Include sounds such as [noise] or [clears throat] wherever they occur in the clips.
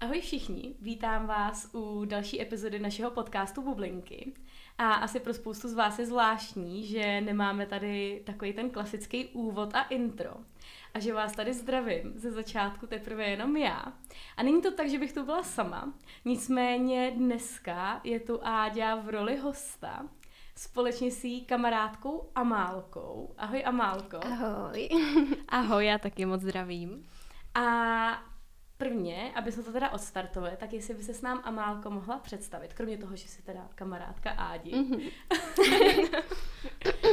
Ahoj všichni, vítám vás u další epizody našeho podcastu Bublinky. A asi pro spoustu z vás je zvláštní, že nemáme tady takový ten klasický úvod a intro. A že vás tady zdravím ze začátku teprve jenom já. A není to tak, že bych tu byla sama. Nicméně dneska je tu Áďa v roli hosta společně s její kamarádkou Amálkou. Ahoj Amálko. Ahoj. [laughs] Ahoj, já taky moc zdravím. A Prvně, aby jsme to teda odstartovali, tak jestli by se s nám Amálko mohla představit, kromě toho, že jsi teda kamarádka Ádi. Mm-hmm.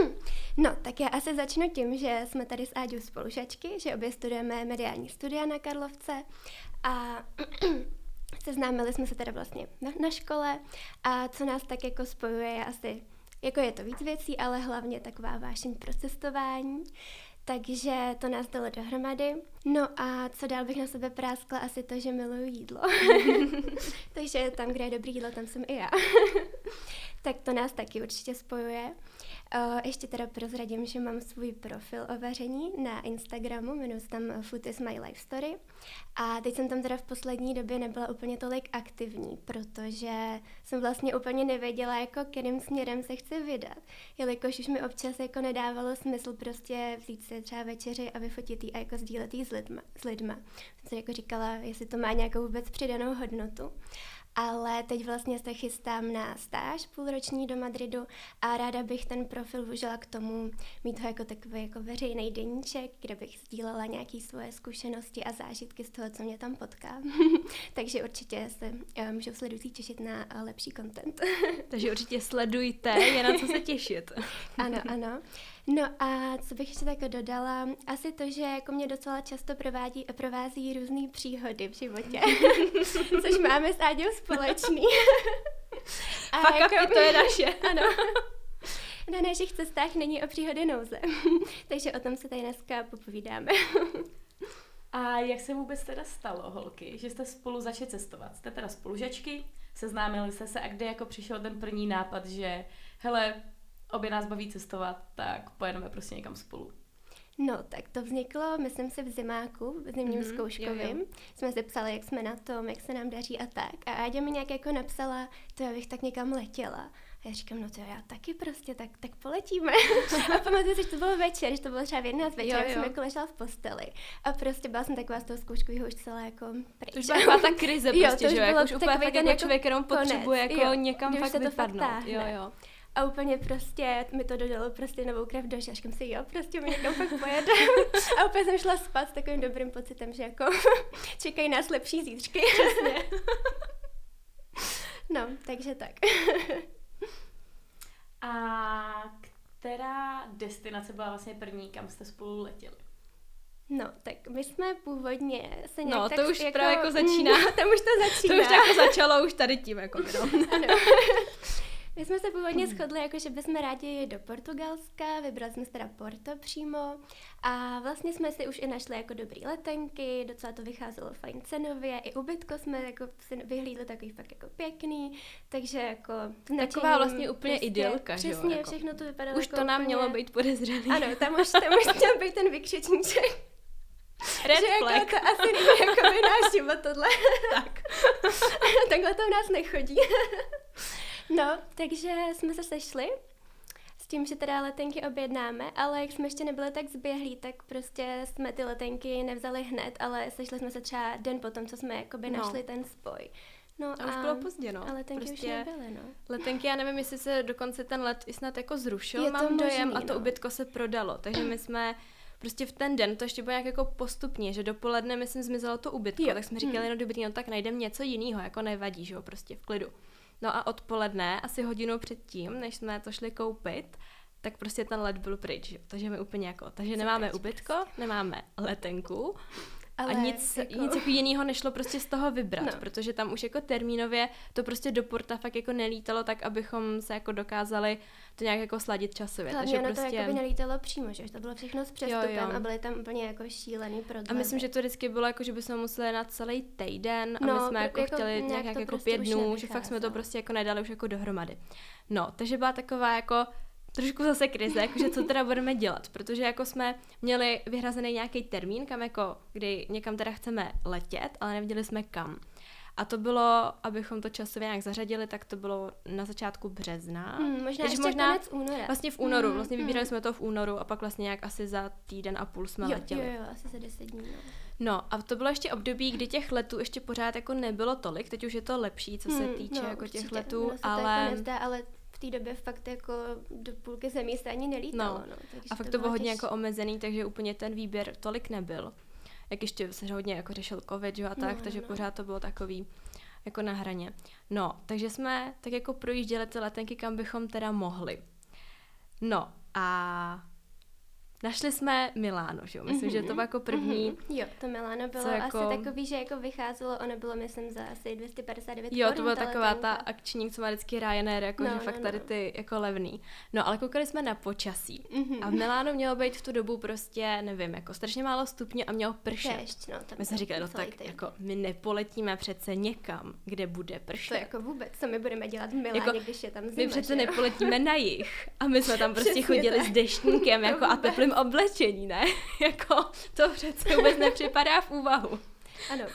[laughs] no, tak já asi začnu tím, že jsme tady s Áďou spolužačky, že obě studujeme mediální studia na Karlovce a [clears throat] seznámili jsme se teda vlastně na, na škole a co nás tak jako spojuje je asi, jako je to víc věcí, ale hlavně taková vášeň pro cestování. Takže to nás dalo dohromady. No a co dál bych na sebe práskla, asi to, že miluju jídlo. [laughs] Takže tam, kde je dobrý jídlo, tam jsem i já. [laughs] tak to nás taky určitě spojuje. Uh, ještě teda prozradím, že mám svůj profil o vaření na Instagramu, jmenuji se tam Food is my life story. A teď jsem tam teda v poslední době nebyla úplně tolik aktivní, protože jsem vlastně úplně nevěděla, jako kterým směrem se chci vydat. Jelikož už mi občas jako nedávalo smysl prostě vzít si třeba večeři a vyfotit a jako sdílet s lidma. S lidma. Jsem si jako říkala, jestli to má nějakou vůbec přidanou hodnotu ale teď vlastně se chystám na stáž půlroční do Madridu a ráda bych ten profil využila k tomu mít ho jako takový jako veřejný deníček, kde bych sdílela nějaké svoje zkušenosti a zážitky z toho, co mě tam potká. [laughs] Takže určitě se uh, můžou sledující těšit na uh, lepší content. [laughs] Takže určitě sledujte, je na co se těšit. ano, ano. No a co bych ještě tak dodala, asi to, že jako mě docela často provádí, provází různé příhody v životě, [laughs] což máme s Áďou společný. [laughs] a Fakt jako, to je naše. [laughs] ano. Na našich cestách není o příhody nouze, takže o tom se tady dneska popovídáme. A jak se vůbec teda stalo, holky, že jste spolu začali cestovat? Jste teda spolužačky, seznámili jste se a kde jako přišel ten první nápad, že hele, obě nás baví cestovat, tak pojedeme prostě někam spolu. No, tak to vzniklo, myslím si, v zimáku, v zimním mm-hmm, zkouškovým. Jo, jo. Jsme se psali, jak jsme na tom, jak se nám daří a tak. A Áďa mi nějak jako napsala, to já bych tak někam letěla. A já říkám, no to já taky prostě, tak, tak poletíme. [laughs] a pamatuju si, že to bylo večer, že to bylo třeba v 11 večer, jak jsem jako ležela v posteli. A prostě byla jsem taková z toho zkouškového už celá jako pryč. To už byla ta krize [laughs] prostě, jo, to že jo, jako už úplně fakt jako člověk jenom potřebuje jako jo, někam fakt vypadnout. Jo, jo. A úplně prostě mi to dodalo prostě novou krev do říkám si, jo, prostě mi někam fakt pojede. a úplně jsem šla spát s takovým dobrým pocitem, že jako [laughs] čekají nás lepší zítřky. Přesně. [laughs] no, takže tak. [laughs] a která destinace byla vlastně první, kam jste spolu letěli? No, tak my jsme původně se nějak No, tak to už jako, právě jako začíná. to už to začíná. To už jako začalo už tady tím, jako no. ano. My jsme se původně hmm. shodli, jako, že bychom rádi jeli do Portugalska, vybrali jsme se teda Porto přímo a vlastně jsme si už i našli jako dobrý letenky, docela to vycházelo fajn cenově, i ubytko jsme jako si vyhlídli takový fakt jako pěkný, takže jako Taková vlastně úplně prostě, idylka, Přesně, jo? Jako. všechno to vypadalo Už jako to nám úplně... mělo být podezřelý. Ano, tam už, tam už měl být ten vykřičníček. Red že jako flag. Jako to asi není jako by náš život tohle. tak. [laughs] Takhle to u nás nechodí. No, takže jsme se sešli s tím, že teda letenky objednáme, ale jak jsme ještě nebyli tak zběhlí, tak prostě jsme ty letenky nevzali hned, ale sešli jsme se třeba den potom, co jsme jakoby no. našli ten spoj. No a, a už bylo pozdě, no. A letenky prostě už nebyly, no. Letenky, já nevím, jestli se dokonce ten let i snad jako zrušil, Je mám dojem, možný, a to no. ubytko se prodalo, takže my jsme prostě v ten den to ještě bylo nějak jako postupně, že dopoledne, myslím, zmizelo to ubytko, jo. tak jsme říkali, hmm. no dobrý, no tak najdeme něco jiného, jako nevadí, že jo, prostě v klidu. No a odpoledne, asi hodinu předtím, než jsme to šli koupit, tak prostě ten let byl pryč, takže my úplně jako, takže nemáme ubytko, nemáme letenku, ale a nic, jako... nic jako jiného nešlo prostě z toho vybrat, no. protože tam už jako termínově to prostě do porta fakt jako nelítalo tak, abychom se jako dokázali to nějak jako sladit časově. Hlavně takže ono prostě... to jako by nelítalo přímo, že to bylo všechno s přestupem jo, jo. a byly tam úplně jako šílený prodlevy. A myslím, že to vždycky bylo jako, že bychom museli na celý týden a no, my jsme jako, jako chtěli nějak, nějak jako prostě pět dnů, že fakt jsme to prostě jako nedali už jako dohromady. No, takže byla taková jako trošku zase krize, jakože co teda budeme dělat, protože jako jsme měli vyhrazený nějaký termín, kam jako, kdy někam teda chceme letět, ale nevěděli jsme kam. A to bylo, abychom to časově nějak zařadili, tak to bylo na začátku března. Hmm, možná Takže ještě možná konec února. Vlastně v únoru, hmm, vlastně vybírali hmm. jsme to v únoru a pak vlastně nějak asi za týden a půl jsme jo, letěli. Jo, jo, asi za deset dní, no. No a to bylo ještě období, kdy těch letů ještě pořád jako nebylo tolik, teď už je to lepší, co se hmm, týče no, jako určitě. těch letů, no, ale... To jako nezdá, ale v té době fakt jako do půlky zemí se ani nelítalo. No. No, a fakt to, to bylo hodně těž... jako omezený, takže úplně ten výběr tolik nebyl. Jak ještě se hodně jako řešil covid, že a tak, no, takže no. pořád to bylo takový jako na hraně. No, takže jsme tak jako projížděli ty letenky, kam bychom teda mohli. No a Našli jsme Miláno, že jo? Myslím, mm-hmm. že to bylo jako první. Mm-hmm. Jo, to Miláno bylo jako... asi takový, že jako vycházelo, ono bylo myslím za asi 259 Jo, to byla taková ta akční, co má vždycky Ryanair, jako no, že no, fakt no. tady ty jako levný. No, ale koukali jsme na počasí. Mm-hmm. A v Milánu mělo být v tu dobu prostě, nevím, jako strašně málo stupňů a mělo pršet. Dešť, no, my jsme říkali, no tak ty. jako my nepoletíme přece někam, kde bude pršet. To jako vůbec, co my budeme dělat v Miláně, jako, když je tam zima, My přece nepoletíme na jich. A my jsme tam [laughs] prostě chodili s deštníkem jako a [laughs] teplým svým oblečení, ne? [laughs] jako to přece vůbec nepřipadá v úvahu. Ano.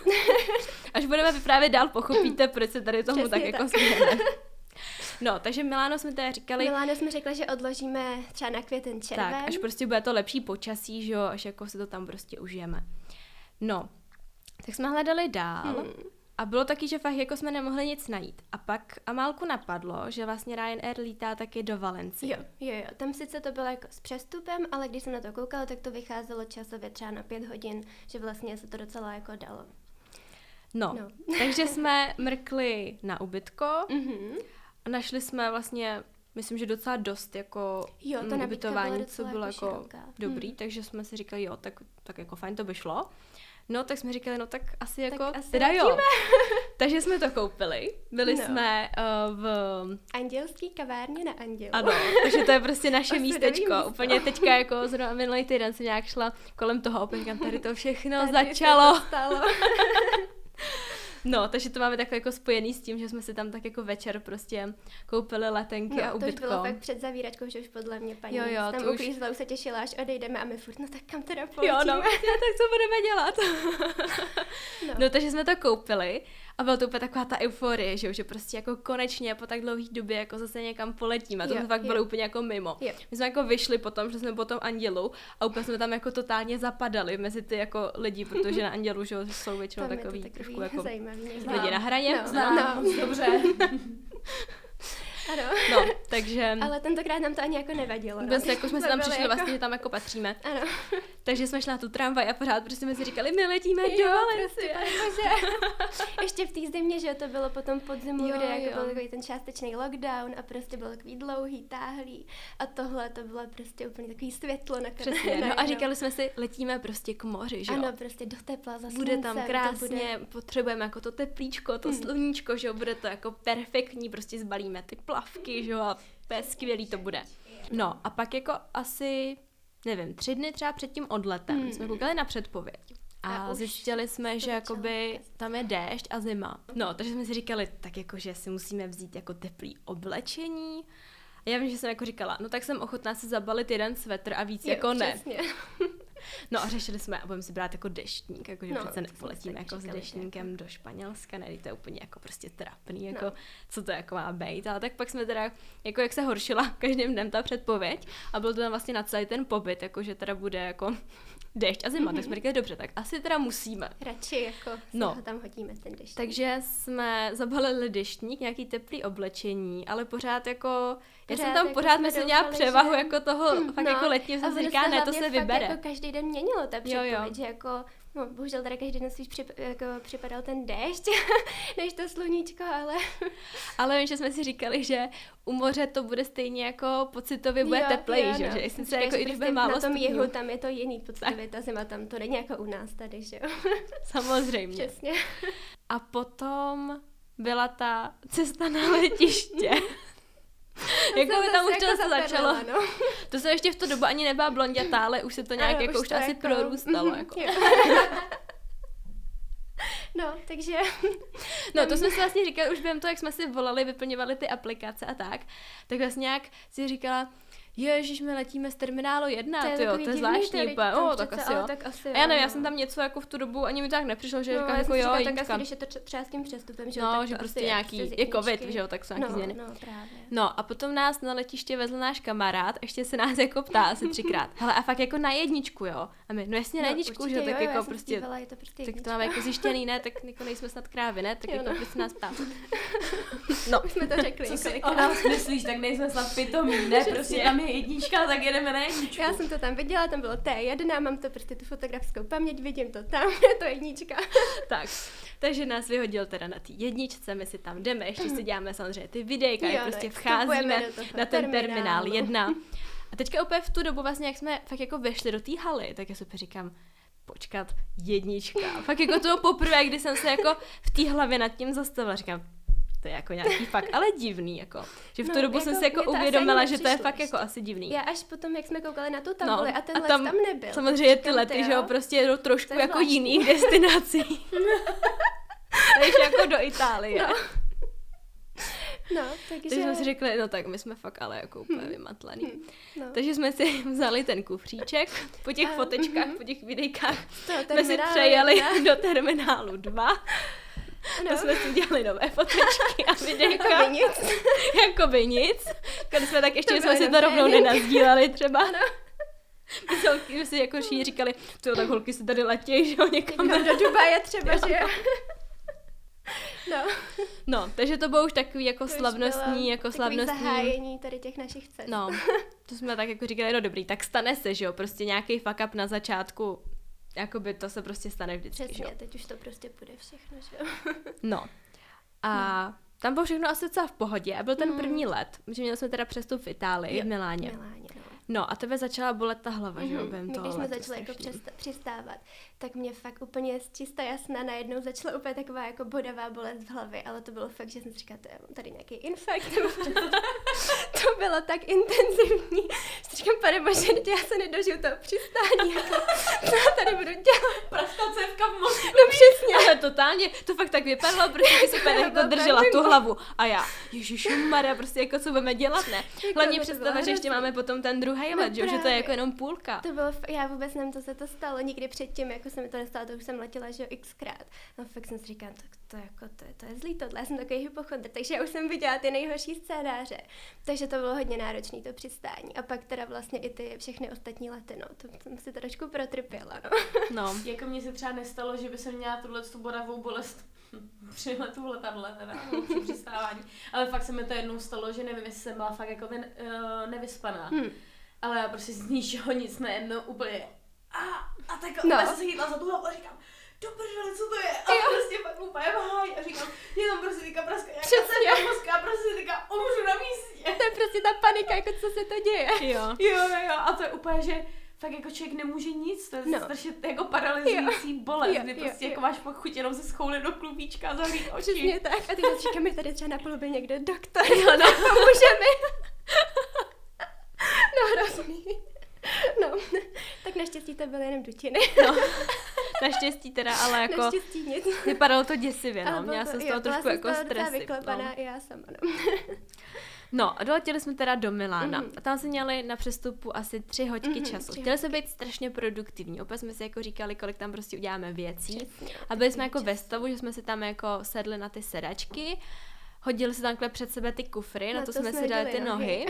[laughs] Až budeme vyprávět dál, pochopíte, proč se tady tomu Přesně tak, jako tak. jako smějeme. No, takže Miláno jsme teda říkali... Miláno jsme řekli, že odložíme třeba na květen červen. Tak, až prostě bude to lepší počasí, že jo, až jako se to tam prostě užijeme. No, tak jsme hledali dál. Hmm. A bylo taky, že fakt jako jsme nemohli nic najít. A pak Amálku napadlo, že vlastně Ryanair lítá taky do Valencie. Jo, jo, jo. Tam sice to bylo jako s přestupem, ale když jsem na to koukala, tak to vycházelo časově třeba na pět hodin, že vlastně se to docela jako dalo. No, no. [laughs] takže jsme mrkli na ubytko mm-hmm. a našli jsme vlastně myslím, že docela dost jako jo, to ubytování, co bylo jako, jako dobrý, hmm. takže jsme si říkali, jo, tak, tak jako fajn to by šlo. No, tak jsme říkali, no tak asi tak jako, asi teda jo. [laughs] Takže jsme to koupili. Byli no. jsme uh, v... Andělský kavárně na Andělu. Ano, takže to je prostě naše [laughs] místečko. Místo. Úplně teďka jako zrovna minulý týden jsem nějak šla kolem toho, úplně tady to všechno tady začalo. To stalo. [laughs] No, takže to máme takhle jako spojený s tím, že jsme si tam tak jako večer prostě koupili letenky no, a ubytko. to už bylo fakt před zavíračkou, že už podle mě paní jo, jo, tam to už... se těšila, až odejdeme a my furt, no tak kam teda poletíme? Jo, no, [laughs] tak co budeme dělat? [laughs] no. no, takže jsme to koupili a byla to úplně taková ta euforie, že, že prostě jako konečně po tak dlouhé době jako zase někam poletíme. To jo, fakt jo. bylo úplně jako mimo. Jo. My jsme jako vyšli potom, že jsme potom Andělu a úplně jsme tam jako totálně zapadali mezi ty jako lidi, protože na Andělu že jsou většinou takový, takový trošku jako zajímavý, lidi na hraně. No, no, no, [laughs] dobře. [laughs] Ano. No, takže... Ale tentokrát nám to ani jako nevadilo. No. Bez, jako jsme se tam přišli jako... vlastně, že tam jako patříme. Ano. Takže jsme šli na tu tramvaj a pořád prostě jsme si říkali, my letíme do Valencie. Ještě v té zimě, že to bylo potom podzimu, jo, kde jako byl takový ten částečný lockdown a prostě byl takový dlouhý, táhlý a tohle to bylo prostě úplně takový světlo na Přesně, no a říkali jsme si, letíme prostě k moři, že jo? Ano, prostě do tepla, za Bude tam krásně, bude... potřebujeme jako to teplíčko, to hmm. sluníčko, že jo, bude to jako perfektní, prostě zbalíme ty plavky, že jo, a skvělý to bude. No a pak jako asi nevím, tři dny třeba před tím odletem hmm. jsme koukali na předpověď. A, a zjistili jsme, že jakoby tam je déšť a zima. No, takže jsme si říkali, tak jako, že si musíme vzít jako teplý oblečení. A já vím, že jsem jako říkala, no tak jsem ochotná se zabalit jeden svetr a víc jo, jako ne. [laughs] No a řešili jsme, a budeme si brát jako deštník, jako že no, přece nepoletíme jako s deštníkem jako. do Španělska, ne, to je úplně jako prostě trapný, jako no. co to jako má být. Ale tak pak jsme teda, jako jak se horšila [laughs] každým dnem ta předpověď a byl to tam vlastně na celý ten pobyt, jako že teda bude jako [laughs] dešť a zima, mm-hmm. tak jsme [laughs] říkali, dobře, tak asi teda musíme. Radši jako no. ho tam hodíme ten dešť. Takže jsme zabalili deštník, nějaký teplý oblečení, ale pořád jako, já jsem tam jako pořád myslím měla převahu že... jako toho, hm, fakt no, jako letního jsem si říká, ne, to se vybere. jako každý den měnilo ta předpověď, jo, jo. že jako No, bohužel teda každý den spíš přip, jako připadal ten déšť, [laughs] než to sluníčko, ale... ale vím, že jsme si říkali, že u moře to bude stejně jako pocitově bude teplej, že? No. že jsem se jako, i když bude málo Na tom jihu tam je to jiný pocitově, ta zima tam to není jako u nás tady, že jo? [laughs] Samozřejmě. Přesně. A potom byla ta cesta na letiště. [laughs] jako by tam už to jako začalo. No. [laughs] To se ještě v tu dobu ani nebyla blondětá, ale už se to nějak, ano, jako už to asi jako... prorůstalo. Mhm, jako. [laughs] No, takže... No, to jsme si vlastně říkali už během toho, jak jsme si volali, vyplňovali ty aplikace a tak, tak vlastně nějak si říkala, ježiš, my letíme z terminálu 1, to je, tyjo, to je zvláštní úplně, oh, tak asi jo. Tak asi a já nevím, já jsem tam něco jako v tu dobu, ani mi tak nepřišlo, že no, říkám jako jo, tak asi, když je to třeba s tím přestupem, že No, že prostě nějaký, je covid, že jo, tak jsou nějaký no, změny. No, právě. No a potom nás na letiště vezl náš kamarád, ještě se nás jako ptá asi třikrát, [laughs] hele a fakt jako na jedničku, jo. A my, no jasně na jedničku, že tak jako prostě, tak to máme jako zjištěný, ne, tak [laughs] jako nejsme snad krávy, ne, tak jako no. prostě nás ptá. [laughs] No. Jsme to řekli. Co si o nás myslíš, tak nejsme snad pitomí, ne, prostě tam je jednička, tak jedeme na jedničku. Já jsem to tam viděla, tam bylo T1, mám to prostě tu fotografickou paměť, vidím to tam, [laughs] je to jednička. tak, takže nás vyhodil teda na té jedničce, my si tam jdeme, ještě si děláme samozřejmě ty videjka, jo, prostě ne, vcházíme na ten terminál jedna. A teďka úplně v tu dobu vlastně, jak jsme fakt jako vešli do té haly, tak já si říkám, počkat, jednička. Fakt jako to poprvé, kdy jsem se jako v té hlavě nad tím zastavila, říkám, to je jako nějaký fakt, ale divný, jako. Že v tu no, dobu jako, jsem si jako uvědomila, že to je fakt jako asi divný. Já až potom, jak jsme koukali na tu tabuli no, a ten a tam, tam nebyl. Samozřejmě ty lety, že jo, prostě jedou trošku jako jiných [laughs] destinací. [laughs] Než jako do Itálie. No. No, takže... takže jsme si řekli, no tak my jsme fakt ale jako úplně hmm. vymatlaný. Hmm. No. Takže jsme si [laughs] vzali ten kufříček, po těch a, fotečkách, mm-hmm. po těch videjkách jsme si přejeli do terminálu 2 ano. To jsme si dělali nové fotečky a [laughs] videjka. Jakoby nic. [laughs] Jakoby nic. Když jsme tak ještě jsme si to rovnou nenazdíleli třeba. Ano. [laughs] My jsme, si jako všichni říkali, co tak holky si tady letějí, že jo, někam. Někam do Dubaje třeba, že jo. No. no, takže to bylo už takový jako to slavnostní, jako slavnostní. zahájení tady těch našich cest. No, to jsme tak jako říkali, no dobrý, tak stane se, že jo, prostě nějaký fuck up na začátku Jakoby to se prostě stane vždycky, Přesně, že? teď už to prostě půjde všechno, že jo? [laughs] no. A no. tam bylo všechno asi docela v pohodě a byl ten mm. první let, že měli jsme teda přestup v Itálii, jo, v Miláně. Miláně no. No a tebe začala bolet ta hlava, mm-hmm. že jo, mhm. Když jsme začali jako přistávat, tak mě fakt úplně čista jasná najednou začala úplně taková jako bodavá bolest v hlavě, ale to bylo fakt, že jsem si říkala, to je tady nějaký infekt. [laughs] to bylo tak intenzivní. Říkám, pane bože, já se nedožiju toho přistání. [laughs] Jako, co tady budu dělat? Praská cévka v mozku. No přesně. Ale totálně, to fakt tak vypadalo, protože si úplně jako držela tu hlavu. A já, Maria, prostě jako co budeme dělat, ne? Jako Hlavně představa, že ještě máme potom ten druhý no let, že to je jako jenom půlka. To bylo, já vůbec nevím, co se to stalo, nikdy předtím, jako se mi to nestalo, to už jsem letěla, že jo, xkrát. No fakt jsem si říkala, tak to, jako, to, je, to je zlý tohle, já jsem takový hypochondr, takže já už jsem viděla ty nejhorší scénáře. Takže to bylo hodně náročné to přistání. A pak teda vlastně i ty všechny ostatní lety, no, to jsem si trošku protrpěla, no. no. [laughs] jako mně se třeba nestalo, že by jsem měla tuhle tu bodavou bolest [laughs] při letu v letadle, teda, při [laughs] přistávání. Ale fakt se mi to jednou stalo, že nevím, jestli jsem byla fakt jako ten, uh, nevyspaná. Hmm. Ale já prostě z ničeho nic najednou úplně a, a tak no. jsem se chytla za tu hlavu a říkám, do prdele, co to je? A jo. prostě pak úplně háj a říkám, je tam prostě teďka praska nějaká Přesně. mozka a prostě teďka umřu na místě. To je prostě ta panika, jako co se to děje. Jo. Jo, jo, jo. A to je úplně, že fakt jako člověk nemůže nic, to je no. strašně jako paralyzující bolest, kdy prostě jo, jako máš pak chuť jenom se schoulit do klubíčka a zavřít oči. Přesně tak. A ty říkáme tady třeba na polubě někde doktor, jo, no. pomůže mi. no [laughs] hrozný. [laughs] No, [laughs] tak naštěstí to byly jenom dutiny. No, [laughs] naštěstí teda, ale jako... Naštěstí nic. Vypadalo to děsivě, no. Měla jsem z toho trošku jako stres. vyklepaná no. i já sama, no. No a doletěli jsme teda do Milána. Mm-hmm. A tam jsme měli na přestupu asi tři hoďky mm-hmm, času. Chtěli jsme být strašně produktivní. Opět jsme si jako říkali, kolik tam prostě uděláme věcí. Přesně, a byli jsme jako čas. ve stavu, že jsme si tam jako sedli na ty sedačky hodili se takhle před sebe ty kufry, na, na to, to jsme si dali ty nohy,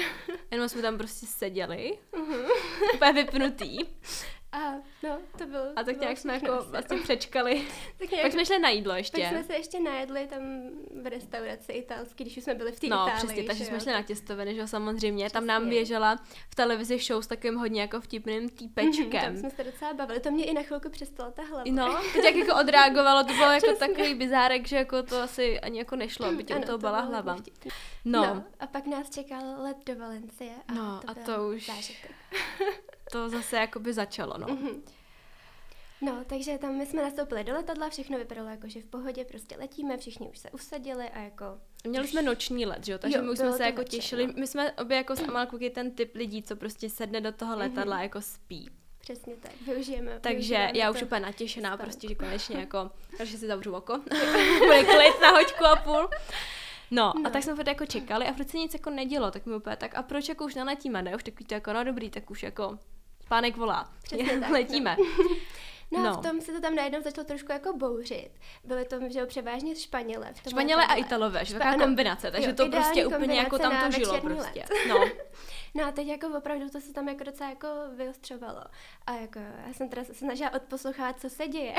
jenom jsme tam prostě seděli, uh-huh. Úplně vypnutý. A no, to bylo. A tak nějak jsme jako vlastně přečkali. [laughs] tak nějak, pak jsme šli na jídlo ještě. Pak jsme se ještě najedli tam v restauraci italský, když už jsme byli v té no, Itálii. No, přesně, takže jsme šli na těstoviny, že samozřejmě. Přesně. Tam nám běžela v televizi show s takovým hodně jako vtipným týpečkem. Mm-hmm, tam jsme se docela bavili. To mě i na chvilku přestala ta hlava. No, teď jak jako odreagovalo, to bylo [laughs] jako přesně. takový bizárek, že jako to asi ani jako nešlo, by tě to byla hlava. No. no. A pak nás čekal let do Valencie. A no, to a to už... [laughs] to zase jakoby začalo, no. Mm-hmm. No, takže tam my jsme nastoupili do letadla, všechno vypadalo jako, že v pohodě, prostě letíme, všichni už se usadili a jako... Měli jsme noční let, že jo, takže jo, my už jsme se jako noče, těšili. No. My jsme obě jako s Amalkou ten typ lidí, co prostě sedne do toho letadla mm-hmm. jako spí. Přesně tak, využijeme. Takže využijeme já už úplně natěšená, spánku. prostě, že konečně jako, [laughs] takže si zavřu oko, [laughs] bude klid na hoďku a půl. No, no, a tak jsme furt jako čekali a furt se nic jako nedělo, tak mi úplně tak a proč jako už neletíme, ne? Už takový to jako, no dobrý, tak už jako pánek volá. Přesně [laughs] tak, letíme. No. No, no, v tom se to tam najednou začalo trošku jako bouřit. Byly to, že převážně Španěle. V Španěle a Italové, že taková kombinace, takže jo, to prostě úplně jako tam to žilo prostě. No. [laughs] No a teď jako opravdu to se tam jako docela jako vyostřovalo. A jako já jsem teda se snažila odposlouchat, co se děje.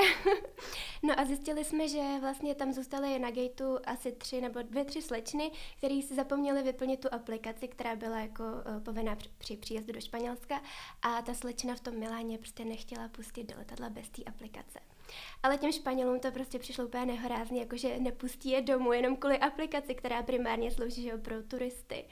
[laughs] no a zjistili jsme, že vlastně tam zůstaly na gateu asi tři nebo dvě, tři slečny, které si zapomněly vyplnit tu aplikaci, která byla jako uh, povinná při, při příjezdu do Španělska a ta slečna v tom Miláně prostě nechtěla pustit do letadla bez té aplikace. Ale těm Španělům to prostě přišlo úplně nehorázný, jakože nepustí je domů jenom kvůli aplikaci, která primárně slouží pro turisty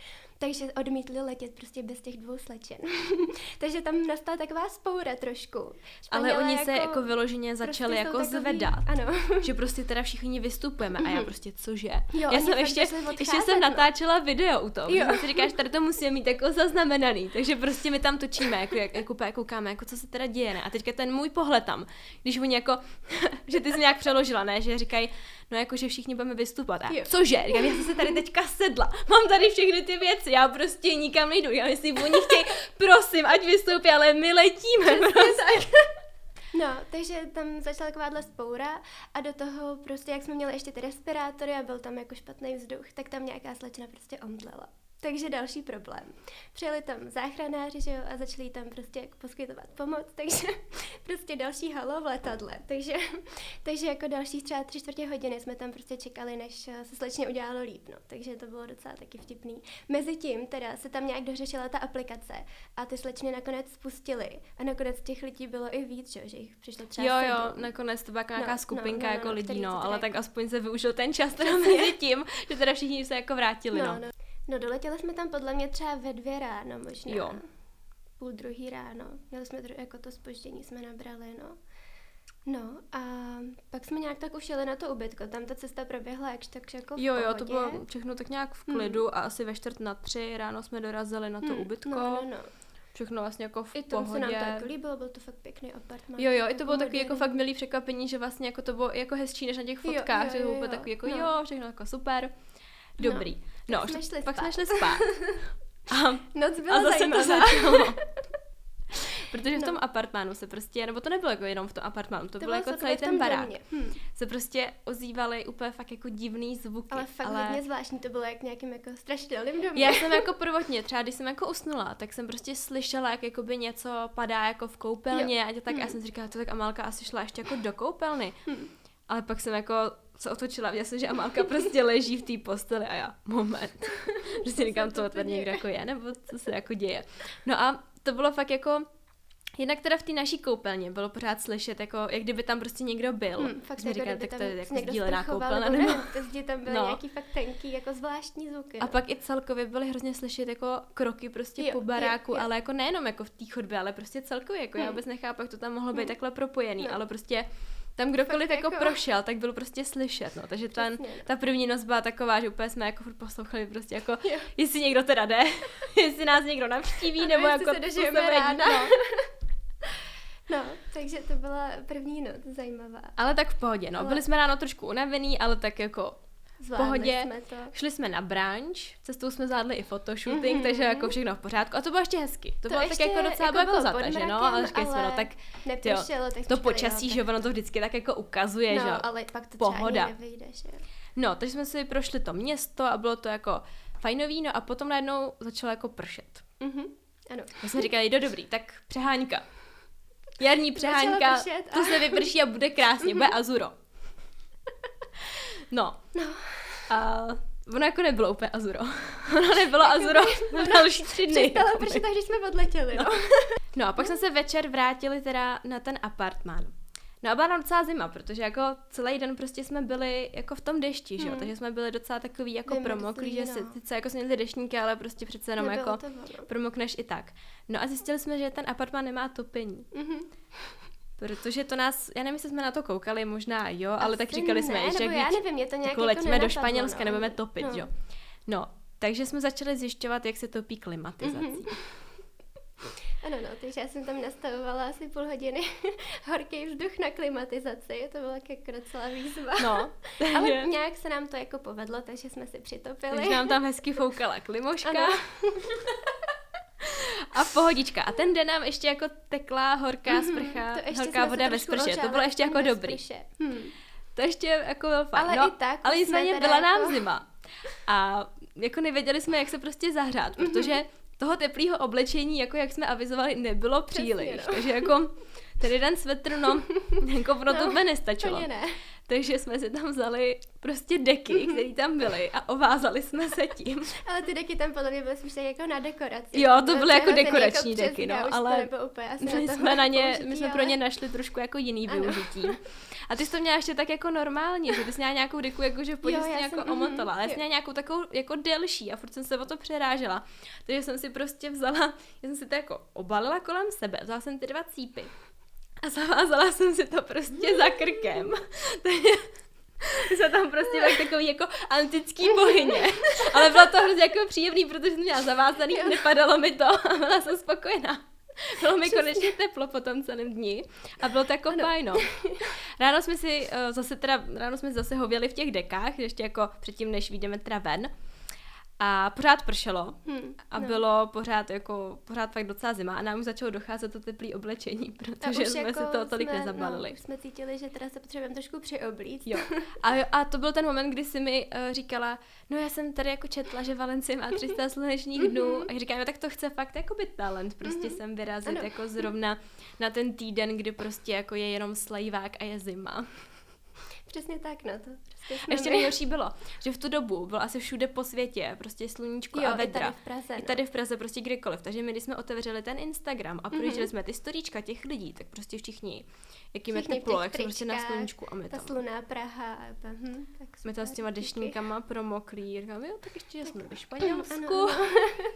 takže odmítli letět prostě bez těch dvou slečen. [laughs] takže tam nastala taková spoura trošku. Španělé Ale oni jako, se jako vyloženě prostě začali prostě jako takový, zvedat. Ano. [laughs] že prostě teda všichni vystupujeme a já mhm. prostě cože. Jo, já jsem ještě, ještě jsem no. natáčela video u toho. Jo. si říkáš, tady to musíme mít jako zaznamenaný. Takže prostě my tam točíme, jako, jak, jako, jako koukáme, jako co se teda děje. Ne? A teďka ten můj pohled tam, když oni jako, [laughs] že ty jsi nějak přeložila, ne? Že říkají, no jako, že všichni budeme vystupovat. A cože? Říkám, já jsem se tady teďka sedla, mám tady všechny ty věci, já prostě nikam nejdu. Já myslím, oni chtějí, prosím, ať vystoupí, ale my letíme. Prostě. [laughs] No, takže tam začala takováhle spoura a do toho prostě, jak jsme měli ještě ty respirátory a byl tam jako špatný vzduch, tak tam nějaká slečna prostě omdlela. Takže další problém. Přijeli tam záchranáři, že jo, a začali tam prostě poskytovat pomoc, [laughs] takže prostě další halo v letadle. Takže, [laughs] takže jako další třeba tři čtvrtě hodiny jsme tam prostě čekali, než se slečně udělalo líp, no. Takže to bylo docela taky vtipný. Mezitím teda se tam nějak dořešila ta aplikace a ty slečny nakonec spustily. A nakonec těch lidí bylo i víc, že, že jich přišlo třeba Jo, jo, nakonec to byla nějaká no, skupinka no, no, jako no, lidí, no, ale tak aspoň se využil ten čas teda mezi tím, že teda všichni se jako vrátili, no. no. no. No doletěli jsme tam podle mě třeba ve dvě ráno možná. Jo. Půl druhý ráno. Měli jsme jako to spoždění jsme nabrali, no. No a pak jsme nějak tak už jeli na to ubytko. Tam ta cesta proběhla jakž tak jako v Jo, jo, to bylo všechno tak nějak v klidu hmm. a asi ve čtvrt na tři ráno jsme dorazili na to hmm. ubytko. No, no, no. Všechno vlastně jako v I to pohodě. se nám to jako líbilo, byl to fakt pěkný apartment. Jo, jo, i to bylo takový jako fakt milý překvapení, že vlastně jako to bylo jako hezčí než na těch fotkách, jo, jo, jo, že to bylo takový jako no. jo, všechno jako super. Dobrý. No. No, pak jsme šli pak spát. jsme šli spát. [laughs] A, Noc byla a zase zajímavá. to začalo. [laughs] Protože v tom no. apartmánu se prostě, nebo to nebylo jako jenom v tom apartmánu, to, to bylo jako celý ten barák. Hmm. Se prostě ozývaly úplně fakt jako divný zvuky. Ale fakt ale... hodně zvláštní, to bylo jak nějakým jako strašidelným domě. Já jsem jako [laughs] prvotně, třeba když jsem jako usnula, tak jsem prostě slyšela, jak jakoby něco padá jako v koupelně jo. a tak hmm. já jsem si říkala, to tak Amalka asi šla ještě jako do koupelny. Hmm. Ale pak jsem jako se otočila, viděla jsem, že Amálka prostě leží v té posteli a já, moment, [laughs] prostě říkám, to tady někdo jako je, nebo co se jako děje. No a to bylo fakt jako, Jednak teda v té naší koupelně bylo pořád slyšet, jako, jak kdyby tam prostě někdo byl. Hmm, fakt jsme říkali, tak to je jako sdílená koupelna. Nebo, nebo... Ty zdi tam byly no. nějaký fakt tenký, jako zvláštní zvuky. A pak i celkově byly hrozně slyšet jako kroky prostě jo, po baráku, jo, jo. ale jako nejenom jako v té chodbě, ale prostě celkově, jako hmm. já vůbec nechápu, jak to tam mohlo být hmm. takhle propojený, no. ale prostě tam kdokoliv jako, jako prošel, tak byl prostě slyšet, no. Takže ten, no. ta první noc byla taková, že úplně jsme jako furt poslouchali prostě jako, jo. jestli někdo teda jde, [laughs] jestli nás někdo navštíví, nebo jako se dožijeme ráda. No. [laughs] No, takže to byla první noc zajímavá. Ale tak v pohodě, no. Ale... Byli jsme ráno trošku unavený, ale tak jako Zvládli pohodě. Jsme to. Šli jsme na branč, cestou jsme zvládli i fotoshooting, mm-hmm. takže jako všechno v pořádku. A to bylo ještě hezky. To, to bylo tak jako docela jako, jako zata, že no? Ale říkali jsme, no tak, tyjo, tak to počasí, jo, že ono to vždycky tak jako ukazuje, no, že ale pak to pohoda. Nevyjde, že? No, takže jsme si prošli to město a bylo to jako fajnový, no a potom najednou začalo jako pršet. Mm-hmm. Ano. My jsme říkali, do dobrý, tak přeháňka. Jarní přeháňka, to se vyprší a bude krásně, bude azuro. No. No. A ono jako nebylo úplně Azuro. [laughs] ono nebylo Azuro na další tři dny. Přestalo pršet, když jsme odletěli, no. [laughs] no. a pak jsme se večer vrátili teda na ten apartmán. No a byla nám docela zima, protože jako celý den prostě jsme byli jako v tom dešti, hmm. že jo, takže jsme byli docela takový jako promoklí, že no. sice jako jsme měli deštníky, ale prostě přece jenom Nebylo jako promokneš i tak. No a zjistili jsme, že ten apartmán nemá topení. Mm-hmm. Protože to nás, já nevím, jestli jsme na to koukali, možná jo, ale Asi tak říkali ne, jsme, že já nevím, je to nějak jako letíme do Španělska, no. nebudeme topit, no. jo. No, takže jsme začali zjišťovat, jak se topí klimatizací. Mm-hmm. Ano, no, takže já jsem tam nastavovala asi půl hodiny [laughs] horký vzduch na klimatizaci, to bylo jako docela výzva. No, [laughs] ale nějak se nám to jako povedlo, takže jsme si přitopili. Takže nám tam hezky foukala klimoška. [laughs] A pohodička. A ten den nám ještě jako tekla horká mm-hmm, sprcha, horká voda ve sprše. To bylo ještě jako dobrý. Hmm. To ještě jako bylo fajn. Ale no, i tak ale nicméně byla jako... nám zima. A jako nevěděli jsme, jak se prostě zahřát, mm-hmm. protože toho teplého oblečení, jako jak jsme avizovali, nebylo příliš. Přesně, no. Takže jako ten jeden svetr, no, [laughs] jako pro no, to by nestačilo. Ne. Takže jsme si tam vzali prostě deky, mm-hmm. které tam byly a ovázali jsme se tím. [laughs] ale ty deky tam podle mě byly spíš jako na dekoraci. Jo, to byly jako dekorační jako deky, no, ale úplně, my jsme na ně, my jsme ale... pro ně našli trošku jako jiný ano. využití. [laughs] A ty jsi to měla ještě tak jako normálně, že ty jsi měla nějakou deku, jako že pojď jsi jako mm, omotala, ale jsi měla nějakou takovou jako delší a furt jsem se o to přerážela. Takže jsem si prostě vzala, já jsem si to jako obalila kolem sebe, vzala jsem ty dva cípy a zavázala jsem si to prostě za krkem. Takže jsme tam prostě byli takový jako antický bohyně. Ale bylo to hrozně jako příjemný, protože jsem měla zavázaný nepadalo mi to a byla jsem spokojená. Bylo mi konečně teplo po tom celém dni a bylo to jako ano. fajn. No. Ráno jsme si uh, zase teda, ráno jsme zase hověli v těch dekách, ještě jako předtím, než vyjdeme teda ven. A pořád pršelo hmm, a no. bylo pořád jako, pořád fakt docela zima a nám už začalo docházet to teplé oblečení, [laughs] protože jsme jako si to tolik jsme, nezabalili. No, jsme cítili, že teda se potřebujeme trošku přioblít. Jo. A, a to byl ten moment, kdy si mi uh, říkala, no já jsem tady jako četla, že Valencie má 300 slunečních dnů mhm. a říkám, no tak to chce fakt jako být talent, prostě mm-hmm. sem vyrazit ano. jako zrovna na ten týden, kdy prostě jako je jenom slejvák a je zima. Přesně tak, no to prostě jsme Ještě nejhorší bylo, že v tu dobu bylo asi všude po světě prostě sluníčko jo, a vedra. I tady v Praze. No. I tady v Praze prostě kdykoliv. Takže my, když jsme otevřeli ten Instagram a projížděli mm-hmm. jsme ty storíčka těch lidí, tak prostě všichni, jak jim je teplo, jak jsou prostě na sluníčku a my tam. Ta sluná Praha. A hm, tak my tam s těma dešníkama promoklí. Říkám, jo, tak ještě jsme ve Španělsku.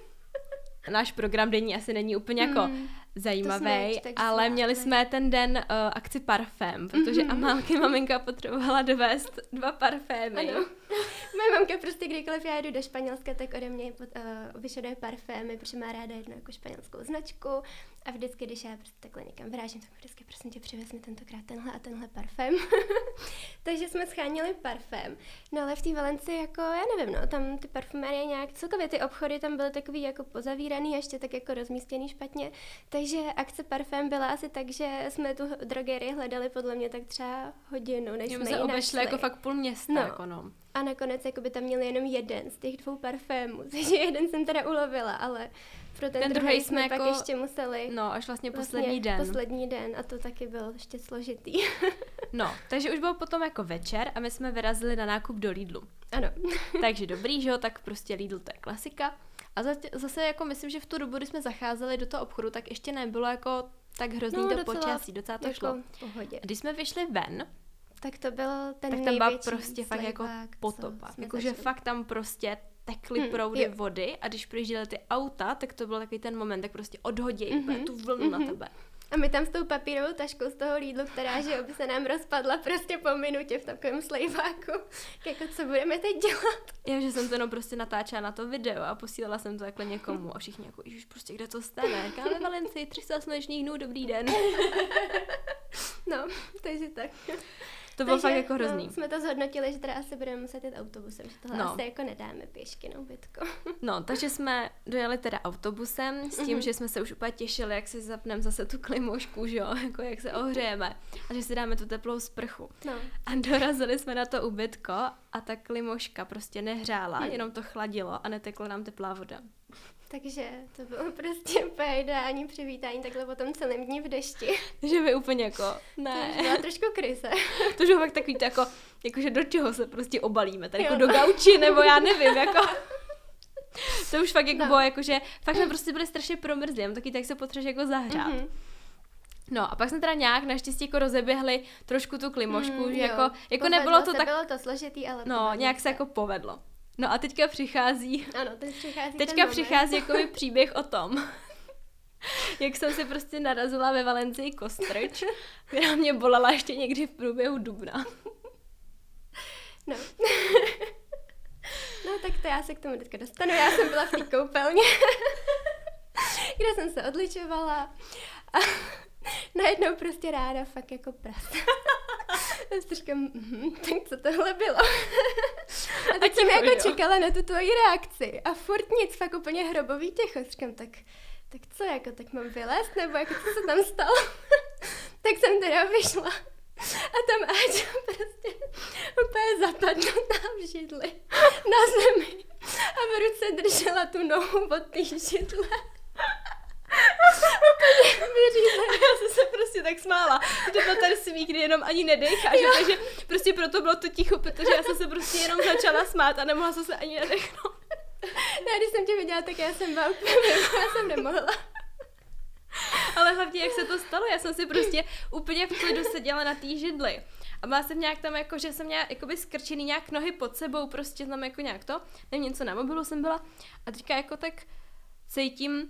[laughs] Náš program denní asi není úplně jako mm, zajímavý, ale měli jsme ten den uh, akci parfém, protože mm-hmm. Amálky maminka potřebovala dovést dva parfémy. Ano. [laughs] Moje mamka prostě kdykoliv já jdu do Španělska, tak ode mě uh, vyšaduje parfémy, protože má ráda jednu jako španělskou značku a vždycky, když já prostě takhle někam vrážím, tak vždycky prosím tě přivez mi tentokrát tenhle a tenhle parfém. [laughs] Takže jsme schánili parfém. No ale v té Valenci jako, já nevím, no, tam ty parfumérie nějak, celkově ty obchody tam byly takový jako pozavíraný a ještě tak jako rozmístěný špatně. Takže akce parfém byla asi tak, že jsme tu drogerii hledali podle mě tak třeba hodinu, než jsme, jsme ji obešli jako fakt půl města. No. Jako no. A nakonec jako by tam měl jenom jeden z těch dvou parfémů, [laughs] takže jeden jsem teda ulovila, ale pro ten, ten druhý jsme jako, pak ještě museli. No, až vlastně, vlastně poslední den. Poslední den a to taky byl ještě složitý. [laughs] no, takže už byl potom jako večer a my jsme vyrazili na nákup do Lidlu. Ano. takže dobrý, že jo, tak prostě Lidl to je klasika. A zase jako myslím, že v tu dobu, kdy jsme zacházeli do toho obchodu, tak ještě nebylo jako tak hrozný no, to docela, počasí, docela to jako šlo. Pohodě. Když jsme vyšli ven, tak to byl ten tak tam byla prostě fakt jako potopa. Jakože fakt tam prostě tekly hmm, proudy jo. vody a když projížděly ty auta, tak to byl takový ten moment, tak prostě odhodí mm-hmm. tu vlnu mm-hmm. na mhm. tebe. A my tam s tou papírovou taškou z toho lídlu, která že by se nám rozpadla prostě po minutě v takovém slejváku. Jako co budeme teď dělat? Já, že jsem to jenom prostě natáčela na to video a posílala jsem to takhle někomu a všichni jako, už prostě kde to stane? Káme Valenci, 300 slunečních dnů, dobrý den. [laughs] no, takže tak. To bylo fakt jako hrozný. No, jsme to zhodnotili, že teda asi budeme muset jít autobusem, že tohle no. asi jako nedáme pěšky na ubytko. [laughs] no, takže jsme dojeli teda autobusem s tím, mm-hmm. že jsme se už úplně těšili, jak si zapneme zase tu klimošku, že jo, [laughs] jako jak se ohřejeme a že si dáme tu teplou sprchu. No. A dorazili jsme na to ubytko a ta klimoška prostě nehřála, mm. jenom to chladilo a netekla nám teplá voda. Takže to bylo [laughs] prostě úplně ideální přivítání takhle po tom celém dní v dešti. [laughs] že by úplně jako, ne. To byla trošku krize. [laughs] to už fakt takový to jako, jakože do čeho se prostě obalíme, tak jako do gauči, nebo já nevím, jako. to už fakt jako no. bylo, jakože, fakt jsme prostě byli strašně promrzlí, taky tak se potřebuješ jako zahrát. Mm-hmm. No a pak jsme teda nějak naštěstí jako rozeběhli trošku tu klimošku, mm, že jo. jako, jako nebylo to se, tak... Bylo to složitý, ale No, nějak se jako povedlo. No a teďka přichází... Ano, teď přichází Teďka přichází [laughs] jako příběh o tom, jak jsem si prostě narazila ve Valencii kostrč, která mě bolela ještě někdy v průběhu dubna. No. [laughs] no tak to já se k tomu teďka dostanu. Já jsem byla v té koupelně, kde [laughs] kde jsem se odličovala a [laughs] najednou prostě ráda fakt jako prasa. [laughs] A si říkám, mm, tak co tohle bylo? [laughs] A teď jsem jako čekala na tu tvoji reakci a furt nic, fakt úplně hrobový těcho. Říkám, tak, tak co, jako, tak mám vylézt, nebo jako co se tam stalo? tak jsem teda vyšla. A tam Áďa prostě úplně zapadnutá v židli na zemi a v ruce držela tu nohu od té židle. Já jsem se prostě tak smála. To byl ten smích, kdy jenom ani nedecháš. Takže prostě proto bylo to ticho, protože já jsem se prostě jenom začala smát a nemohla jsem se ani nadechnout. Ne, když jsem tě viděla, tak já jsem byla úplně já jsem nemohla. Ale hlavně, jak se to stalo, já jsem si prostě úplně v klidu seděla na té židli. A byla jsem nějak tam jako, že jsem měla jakoby skrčený nějak nohy pod sebou, prostě tam jako nějak to, nevím, něco na mobilu jsem byla. A teďka jako tak cítím,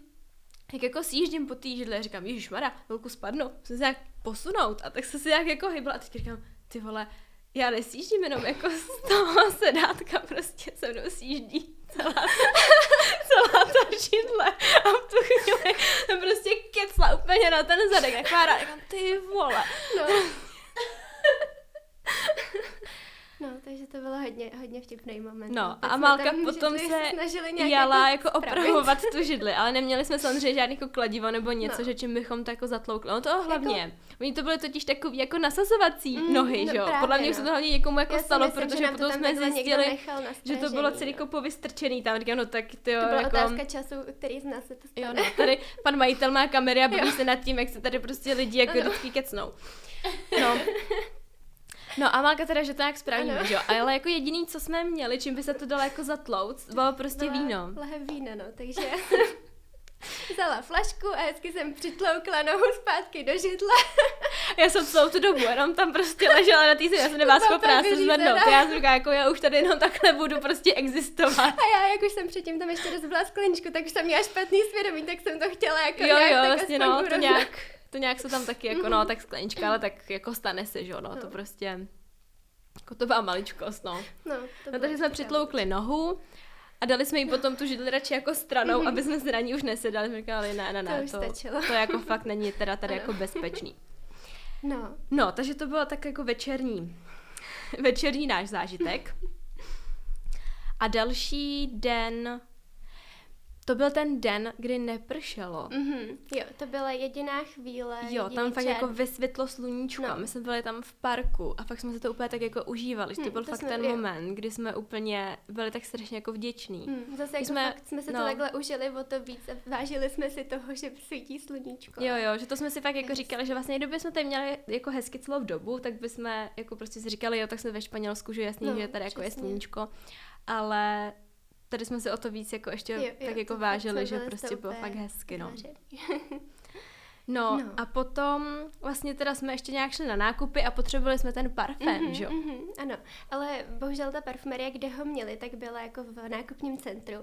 jak jako sjíždím po té židli a říkám, Ježíš Mara, velkou spadnu, musím se nějak posunout. A tak se si nějak jako hybla a teď říkám, ty vole, já nesjíždím jenom jako z toho sedátka, prostě se mnou sjíždí celá, [laughs] celá ta židle a v tu chvíli jsem prostě kecla úplně na ten zadek, jak Klára, říkám, ty vole. No. [laughs] No, takže to bylo hodně, hodně vtipný moment. No, a Amálka potom se jala jako opravovat tu [laughs] židli, ale neměli jsme samozřejmě žádný jako kladivo nebo něco, no. že čím bychom to jako zatloukli. No to hlavně. Jako... Oni to byly totiž takový jako nasazovací mm, nohy, no, že jo? Podle mě no. se to hlavně někomu jako Já stalo, myslím, protože potom jsme zjistili, že to bylo celý jako povystrčený tam. Říkám, no tak ty jo, To byla jako... otázka času, který z nás se to stane. Jo, no, tady pan majitel má kamery a [laughs] baví se nad tím, jak se tady prostě lidi jako vždycky kecnou. No, [laughs] No a Malka teda, že to nějak spravíme, že jo? Ale jako jediný, co jsme měli, čím by se to dalo jako zatlouc, bylo prostě Byla víno. Lehe víno, no, takže [laughs] vzala flašku a hezky jsem přitloukla nohu zpátky do židle. [laughs] já jsem celou tu dobu jenom tam prostě ležela na té já jsem nebyla schopná se zvednout. Já jsem říkala, jako já už tady jenom takhle budu prostě existovat. A já, jak už jsem předtím tam ještě rozbila skleničku, tak už jsem měla špatný svědomí, tak jsem to chtěla jako Jo, jo, vlastně no, to nějak to nějak se tam taky jako, no, tak sklenička, ale tak jako stane se, že jo, no, no. to prostě, jako to byla maličkost, no. No, to no takže jsme přitloukli nohu, a dali jsme jí potom tu židli radši jako stranou, mm-hmm. aby jsme se na ní už nesedali. Jsme říkali, ne, ne, ne, to, to, to jako fakt není teda tady jako bezpečný. [laughs] No. No, takže to bylo tak jako večerní, večerní náš zážitek. [laughs] A další den to byl ten den, kdy nepršelo. Mm-hmm. Jo, to byla jediná chvíle. Jo, tam fakt čer. jako vysvětlo sluníčko. No. My jsme byli tam v parku a fakt jsme se to úplně tak jako užívali. Hmm, to byl to fakt jsme, ten jo. moment, kdy jsme úplně byli tak strašně jako vděční. Hmm, zase jako jsme, fakt jsme se no. to takhle užili o to víc a vážili jsme si toho, že svítí sluníčko. Jo, jo, že to jsme si fakt jako yes. říkali, že vlastně kdyby jsme tady měli jako hezky celou dobu, tak bychom jako prostě si říkali, jo, tak jsme ve Španělsku, že jasný, no, že tady jako je sluníčko. Ale tady jsme si o to víc jako ještě jo, jo, tak jako vážili, že prostě bylo fakt hezky, no. [laughs] No, no a potom vlastně teda jsme ještě nějak šli na nákupy a potřebovali jsme ten parfém, mm-hmm, že jo? Mm-hmm, ano, ale bohužel ta parfumerie, kde ho měli, tak byla jako v nákupním centru.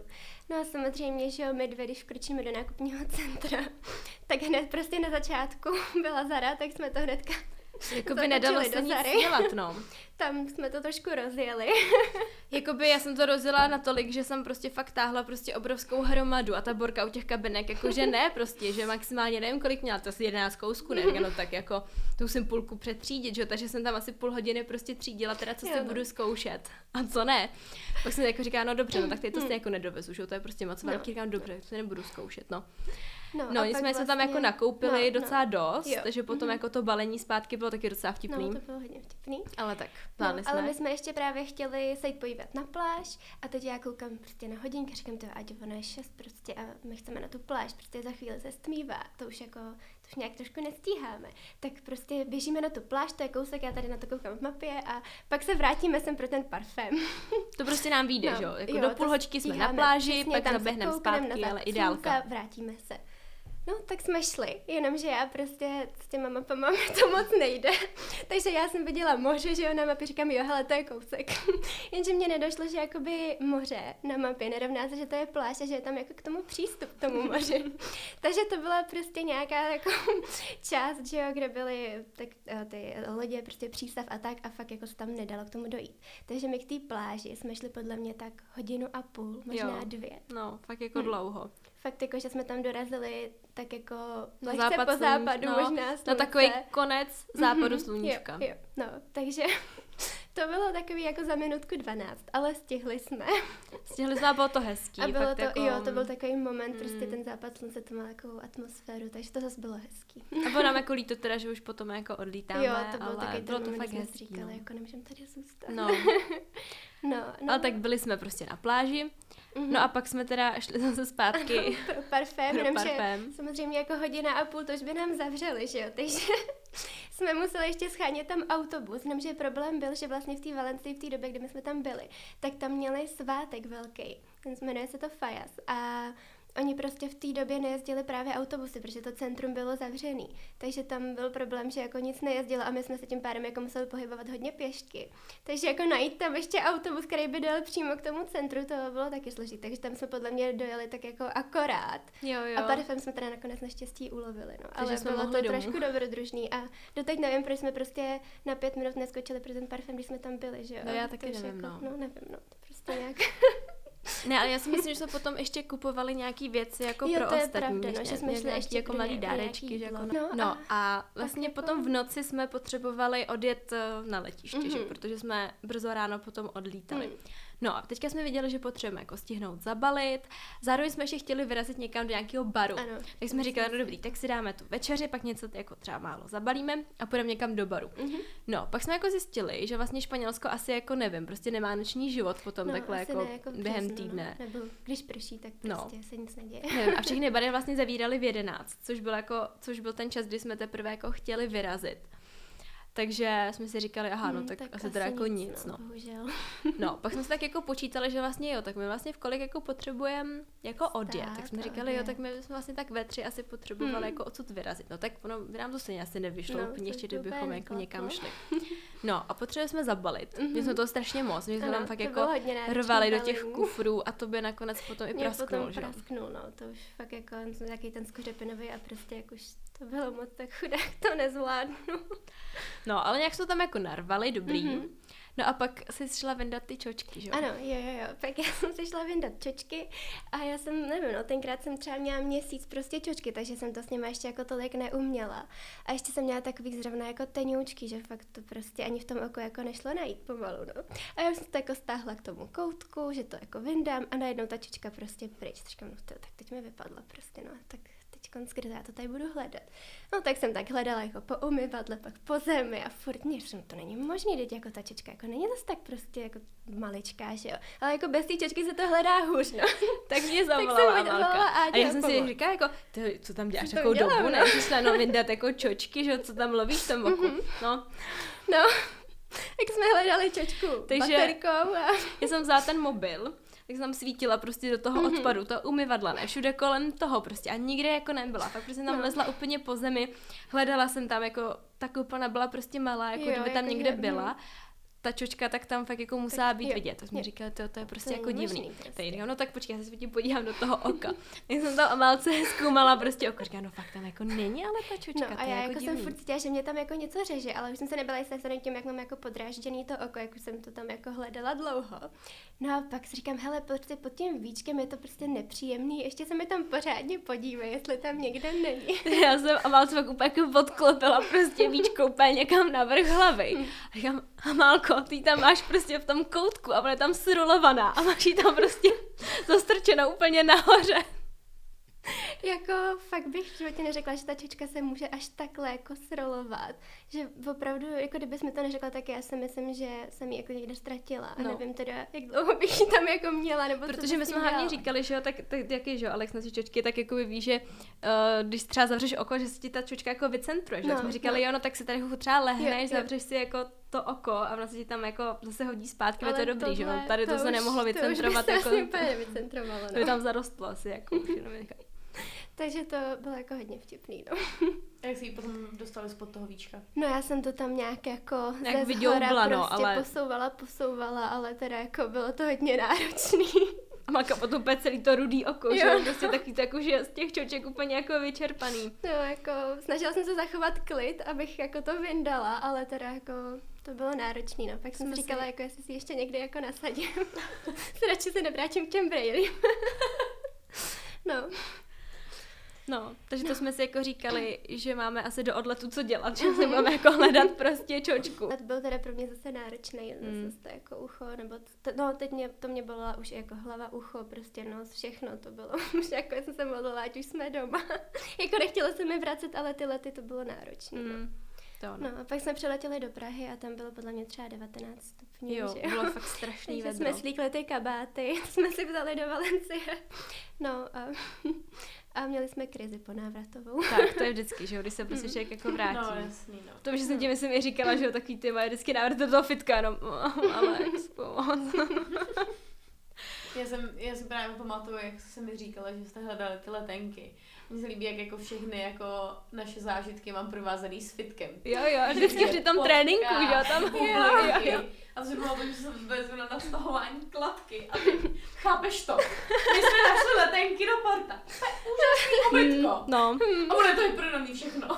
No a samozřejmě, že jo, my dvě, když vkročíme do nákupního [laughs] centra, tak hned prostě na začátku [laughs] byla Zara, tak jsme to hnedka Jakoby nedalo se nic dělat, no. [laughs] Tam jsme to trošku rozjeli. [laughs] Jakoby já jsem to rozjela natolik, že jsem prostě fakt táhla prostě obrovskou hromadu a ta borka u těch kabinek, jakože ne prostě, že maximálně nevím kolik měla, to asi 11 kousků, ne, no tak jako to musím půlku přetřídit, že takže jsem tam asi půl hodiny prostě třídila, teda co si no. budu zkoušet a co ne. Pak jsem jako říká, no dobře, no tak teď to si jako nedovezu, že to je prostě moc velký, no. říkám, dobře, to nebudu zkoušet, no. No, no nicméně vlastně... jsme tam jako nakoupili no, docela no. dost, jo. takže potom mm-hmm. jako to balení zpátky bylo taky docela vtipný. No, to bylo hodně vtipný. Ale tak, no, jsme. Ale my jsme ještě právě chtěli se jít podívat na pláž a teď já koukám prostě na hodinky, říkám to, ať ono je šest prostě a my chceme na tu pláž, prostě za chvíli se stmívá, to už jako, to už nějak trošku nestíháme. Tak prostě běžíme na tu pláž, to je kousek, já tady na to koukám v mapě a pak se vrátíme sem pro ten parfém. to prostě nám vyjde, no, že jo? Jako jo, do půl hoďky jsme na pláži, pak zaběhneme zpátky, ale ideálka. vrátíme se. No, tak jsme šli, jenomže já prostě s těma mapama to moc nejde. [laughs] Takže já jsem viděla moře, že jo, na mapě říkám, jo, hele, to je kousek. [laughs] Jenže mě nedošlo, že jakoby moře na mapě nerovná se, že to je pláž a že je tam jako k tomu přístup k tomu moři. [laughs] Takže to byla prostě nějaká jako část, že jo, kde byly tak, eh, ty lodě, prostě přístav a tak a fakt jako se tam nedalo k tomu dojít. Takže my k té pláži jsme šli podle mě tak hodinu a půl, možná jo. dvě. No, fakt jako hm. dlouho fakt jako, že jsme tam dorazili tak jako lehce západ po západu no, možná slunce. Na takový konec západu mm-hmm, sluníčka. Jo, jo, no, takže [laughs] to bylo takový jako za minutku 12, ale stihli jsme. [laughs] Stihli jsme a bylo to hezký. A bylo to, jako... jo, to byl takový moment, mm. prostě ten západ slunce to má takovou atmosféru, takže to zase bylo hezký. A bylo nám [laughs] jako líto teda, že už potom jako odlítáme, jo, to bylo takový bylo to fakt hezký. říkali, no. jako nemůžeme tady zůstat. No. no, no. Ale tak byli jsme prostě na pláži, Mm-hmm. No a pak jsme teda šli zase zpátky. pro [laughs] parfém, pro parfém. samozřejmě jako hodina a půl, to už by nám zavřeli, že jo, takže [laughs] jsme museli ještě schánět tam autobus, jenomže problém byl, že vlastně v té Valencii, v té době, kdy my jsme tam byli, tak tam měli svátek velký, ten jmenuje se to Fajas a oni prostě v té době nejezdili právě autobusy, protože to centrum bylo zavřený. Takže tam byl problém, že jako nic nejezdilo a my jsme se tím pádem jako museli pohybovat hodně pěšky. Takže jako najít tam ještě autobus, který by dojel přímo k tomu centru, to bylo taky složité. Takže tam jsme podle mě dojeli tak jako akorát. Jo, jo. A parfém jsme teda nakonec naštěstí ulovili. No. Ale jsme bylo to domů. trošku dobrodružný a doteď nevím, proč jsme prostě na pět minut neskočili pro ten parfém, když jsme tam byli, že jo. No já taky nevím, jako, no. no. nevím, no, to prostě nějak. [laughs] Ne, ale já si myslím, že jsme potom ještě kupovali nějaké věci jako jo, pro to ostatní. pravda, no, že jsme šli ještě jako malý dárečky. Že jako, no, no, a vlastně jako... potom v noci jsme potřebovali odjet eh, na letiště, mm-hmm. že? Mhm. protože jsme brzo ráno potom odlítali. Mm. No a teďka jsme viděli, že potřebujeme jako stihnout zabalit. Zároveň jsme ještě chtěli vyrazit někam do nějakého baru. Ano, tak jsme říkali, no dobrý, tak si dáme tu večeři, pak něco jako třeba málo zabalíme a půjdeme někam do baru. Mm-hmm. No, pak jsme jako zjistili, že vlastně Španělsko asi jako nevím, prostě nemá noční život potom no, takhle jako, ne, jako během no. týdne. No. Nebo když prší, tak no. prostě no. se nic neděje. [laughs] Nevím, a všechny [laughs] bary vlastně zavírali v 11, což byl jako, což byl ten čas, kdy jsme teprve jako chtěli vyrazit. Takže jsme si říkali, aha, no hmm, tak, tak asi teda jako nic, nic no. Bohužel. No, [laughs] pak jsme si tak jako počítali, že vlastně jo, tak my vlastně v kolik jako potřebujeme jako odjet. Tak jsme říkali, odjet. jo, tak my jsme vlastně tak ve tři asi potřebovali hmm. jako odsud vyrazit. No tak ono, by nám to stejně asi nevyšlo no, úplně ještě, kdybychom jako někam šli. No a potřebovali jsme zabalit. Mm-hmm. jsme to strašně moc, my jsme tam fakt jako rvali do těch kufrů a to by nakonec potom i prasknul, potom prasknul, no, to už fakt jako nějaký ten skořepinový a prostě jak už to bylo moc tak chudák, to nezvládnu. No, ale nějak jsme tam jako narvali, dobrý. Mm-hmm. No a pak si šla vyndat ty čočky, že Ano, jo, jo, jo. Pak já jsem si šla vyndat čočky a já jsem, nevím, no, tenkrát jsem třeba měla měsíc prostě čočky, takže jsem to s nimi ještě jako tolik neuměla. A ještě jsem měla takový zrovna jako tenoučky, že fakt to prostě ani v tom oku jako nešlo najít pomalu, no. A já jsem to jako stáhla k tomu koutku, že to jako vyndám a najednou ta čočka prostě pryč. Říkám, no to, tak teď mi vypadla prostě, no, tak kde já to tady budu hledat. No tak jsem tak hledala jako po umyvadle, pak po zemi a furt mě říkám, to není možný, teď jako ta čečka, jako není zase tak prostě jako maličká, že jo. Ale jako bez té čečky se to hledá hůř, no. [laughs] tak mě zavolala tak jsem A já jsem si říkala, jako, ty, co tam děláš jako dobu, ne? Přišla no vyndat jako čočky, že jo, co tam lovíš v tom oku. Mm-hmm. No. No. [laughs] Jak jsme hledali čočku Takže baterkou a... já jsem vzala ten mobil tak jsem tam svítila prostě do toho mm-hmm. odpadu, to umyvadla, ne, všude kolem toho prostě a nikde jako nebyla, tak prostě tam no. lezla úplně po zemi, hledala jsem tam jako, ta koupelna byla prostě malá, jako jo, kdyby tam jako někde je, byla mhm ta čočka tak tam fakt jako musela tak, být jo, vidět. To jsme říkali, to, to je prostě to jako je divný. Prostě. Tak říkám, no tak počkej, já se tím podívám do toho oka. tak jsem tam Amálce [laughs] zkoumala prostě oko. Říkám, no fakt tam jako není, ale ta čočka, no, a já jako, jako jsem furt cítila, že mě tam jako něco řeže, ale už jsem se nebyla jistá tím, jak mám jako podrážděný to oko, jak už jsem to tam jako hledala dlouho. No a pak si říkám, hele, prostě pod tím víčkem je to prostě nepříjemný, ještě se mi tam pořádně podívej, jestli tam někde není. [laughs] já jsem Amálce pak úplně jako podklopila prostě víčko úplně někam na vrch hlavy. Hm. A říkám, Amálko, ty tam máš prostě v tom koutku a ona je tam srolovaná a máš ji tam prostě [laughs] zastrčenou úplně nahoře. Jako fakt bych v životě neřekla, že ta čečka se může až takhle jako srolovat. Že opravdu, jako kdybys mi to neřekla, tak já si myslím, že jsem ji jako někde ztratila. A no. nevím teda, jak dlouho bych ji tam jako měla, nebo Protože my jsme hlavně říkali, že jo, tak, tak jak je, že jo, Alex nosí čočky, tak jako ví, že uh, když třeba zavřeš oko, že se ti ta čočka jako vycentruje. Že? No, jsme říkali, no. jo, no tak si tady třeba lehneš, jo, zavřeš jo. si jako to oko a vlastně ti tam jako zase hodí zpátky, ale to je dobrý, tohle, že jo, tady to, to se už, nemohlo vycentrovat. To už jako, úplně vycentrovalo, no. To by tam zarostlo asi, jako už jenom takže to bylo jako hodně vtipný, no. [laughs] A jak jsi ji potom dostali spod toho víčka? No já jsem to tam nějak jako Jak ze zhora no, prostě ale... posouvala, posouvala, ale teda jako bylo to hodně náročný. A Maka potom úplně celý to rudý oko, jo. že prostě taky tak už je z těch čoček úplně jako vyčerpaný. No jako snažila jsem se zachovat klid, abych jako to vyndala, ale teda jako to bylo náročné, no. Pak jsem říkala, si... jako jestli si ještě někdy jako nasadím. se [laughs] radši se nevrátím k těm brejlím. [laughs] no. No, takže to jsme si jako říkali, [clears throat] že máme asi do odletu co dělat, [laughs] že si budeme jako hledat prostě čočku. To byl teda pro mě zase náročný, mm. zase to jako ucho, nebo to, no teď mě, to mě byla už jako hlava, ucho, prostě nos, všechno to bylo. [laughs] Už jako jsem se modlila, ať už jsme doma. [laughs] jako nechtěla se mi vracet, ale ty lety to bylo náročné. No. Mm. To no. no a pak jsme přiletěli do Prahy a tam bylo podle mě třeba 19 stupňů. Jo, že? bylo fakt strašný vedro. jsme slíkli ty kabáty, jsme si vzali do Valencie. No a, a měli jsme krizi po návratovou. Tak, to je vždycky, že jo, když se prostě člověk jako vrátí. No, jasný, no. To, že jsem ti myslím i říkala, že jo, takový ty moje vždycky návrat do toho fitka, no, ale já jsem, já jsem právě pamatuju, jak se mi říkala, že jste hledali ty letenky. Mně se líbí, jak jako všechny jako naše zážitky mám provázaný s fitkem. Jo, jo, vždycky při tom tréninku, jo, tam. Jo, jo, jo. A to bylo to, že jsem vezmu na nastahování kladky a chápeš to? My jsme našli letenky do porta. To je úžasný obytko. Hmm, no. A bude to vyprodaný všechno. [laughs]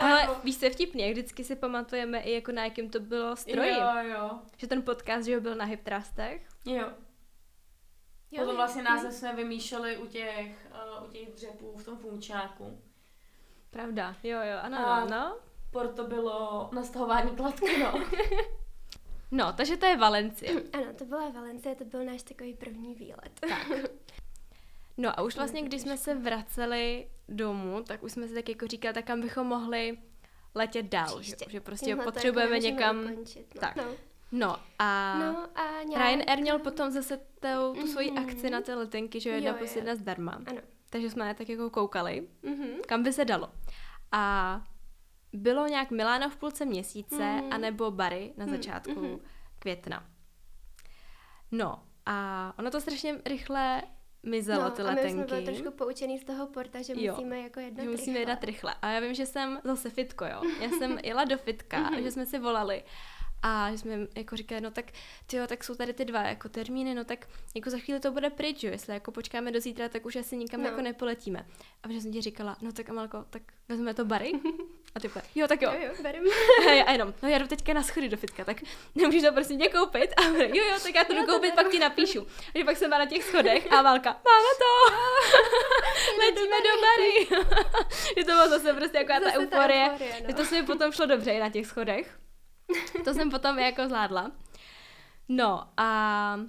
Ale jako... víš, co je vtipně, vždycky si pamatujeme i jako na jakém to bylo stroji. Jo, jo. Že ten podcast, že byl na Hyptrastech. Jo. Jo, Potom vlastně název jsme vymýšleli u těch, uh, u těch dřepů v tom funkčáku. Pravda, jo, jo, ano, A no. Porto bylo nastahování kladky, no. [laughs] no, takže to je Valencie. [clears throat] Ano, to byla Valencie, to byl náš takový první výlet. Tak. [laughs] No a už vlastně, když jsme se vraceli domů, tak už jsme si tak jako říkali, tak kam bychom mohli letět dál, že, že prostě potřebujeme jako někam... Ukončit, no. Tak. No. No a, no a nějak... Ryanair měl potom zase tou, tu svoji mm-hmm. akci na ty letenky, že jedna plus jedna zdarma. Ano. Takže jsme tak jako koukali, mm-hmm. kam by se dalo. A bylo nějak Milána v půlce měsíce, mm-hmm. anebo Bary na začátku mm-hmm. května. No a ono to strašně rychle mizelo no, ty letenky. a my jsme byli trošku poučený z toho porta, že jo, musíme jako jednat že musíme jednat rychle. A já vím, že jsem zase fitko, jo. Já jsem [laughs] jela do fitka, mm-hmm. že jsme si volali a jsme jako říkali, no tak tyjo, tak jsou tady ty dva jako termíny, no tak jako za chvíli to bude pryč, jo, jestli jako počkáme do zítra, tak už asi nikam no. jako nepoletíme. A že jsem ti říkala, no tak Amalko, tak vezmeme to bary? [laughs] A ty jo, tak jo. Jo, jo, [laughs] a jenom, no já jdu teďka na schody do fitka, tak nemůžeš to prostě mě koupit? A jo, jo, tak já to jdu koupit, pak ti napíšu. A pak jsem byla na těch schodech a Amalka, máme to! [laughs] Letíme do bary! že to bylo zase prostě jako ta euforie. No. to se mi potom šlo dobře i na těch schodech. To jsem potom jako zvládla. No a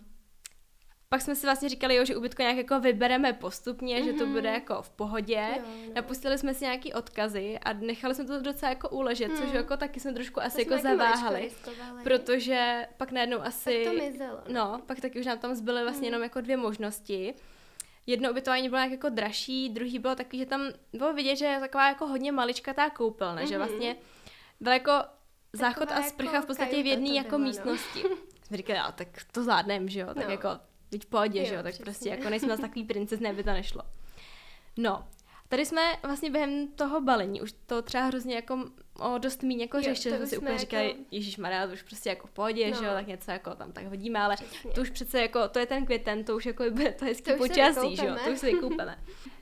pak jsme si vlastně říkali, jo, že ubytko nějak jako vybereme postupně, mm-hmm. že to mhm. bude jako v pohodě. Jo, jo. Napustili jsme si nějaký odkazy a nechali jsme to docela jako uležet, mm. což jako taky jsme trošku asi to jako zaváhali. Protože pak najednou asi... Tak to mizelo. No. no, pak taky už nám tam zbyly vlastně mm. jenom jako dvě možnosti. Jedno ubytování bylo nějak jako dražší, druhý bylo takový, že tam bylo vidět, že je taková jako hodně maličkatá koupelna, mm-hmm. že mhm. vlastně byl jako záchod a sprcha jako v podstatě v jedné jako bylo, no. místnosti. [laughs] No. Jsme říkali, tak to zvládnem, že jo, tak no. jako, teď pohodě, že jo, tak přesně. prostě jako nejsme z takový princezny, aby to nešlo. No, tady jsme vlastně během toho balení, už to třeba hrozně jako o dost míň jako řešili, jsme si úplně jako... říkali, Ježíš Maria, to už prostě jako v pohodě, no. že jo, tak něco jako tam tak hodíme, ale Přesně. to už přece jako, to je ten květen, to už jako bude to hezký počasí, že jo, to už si vykoupeme.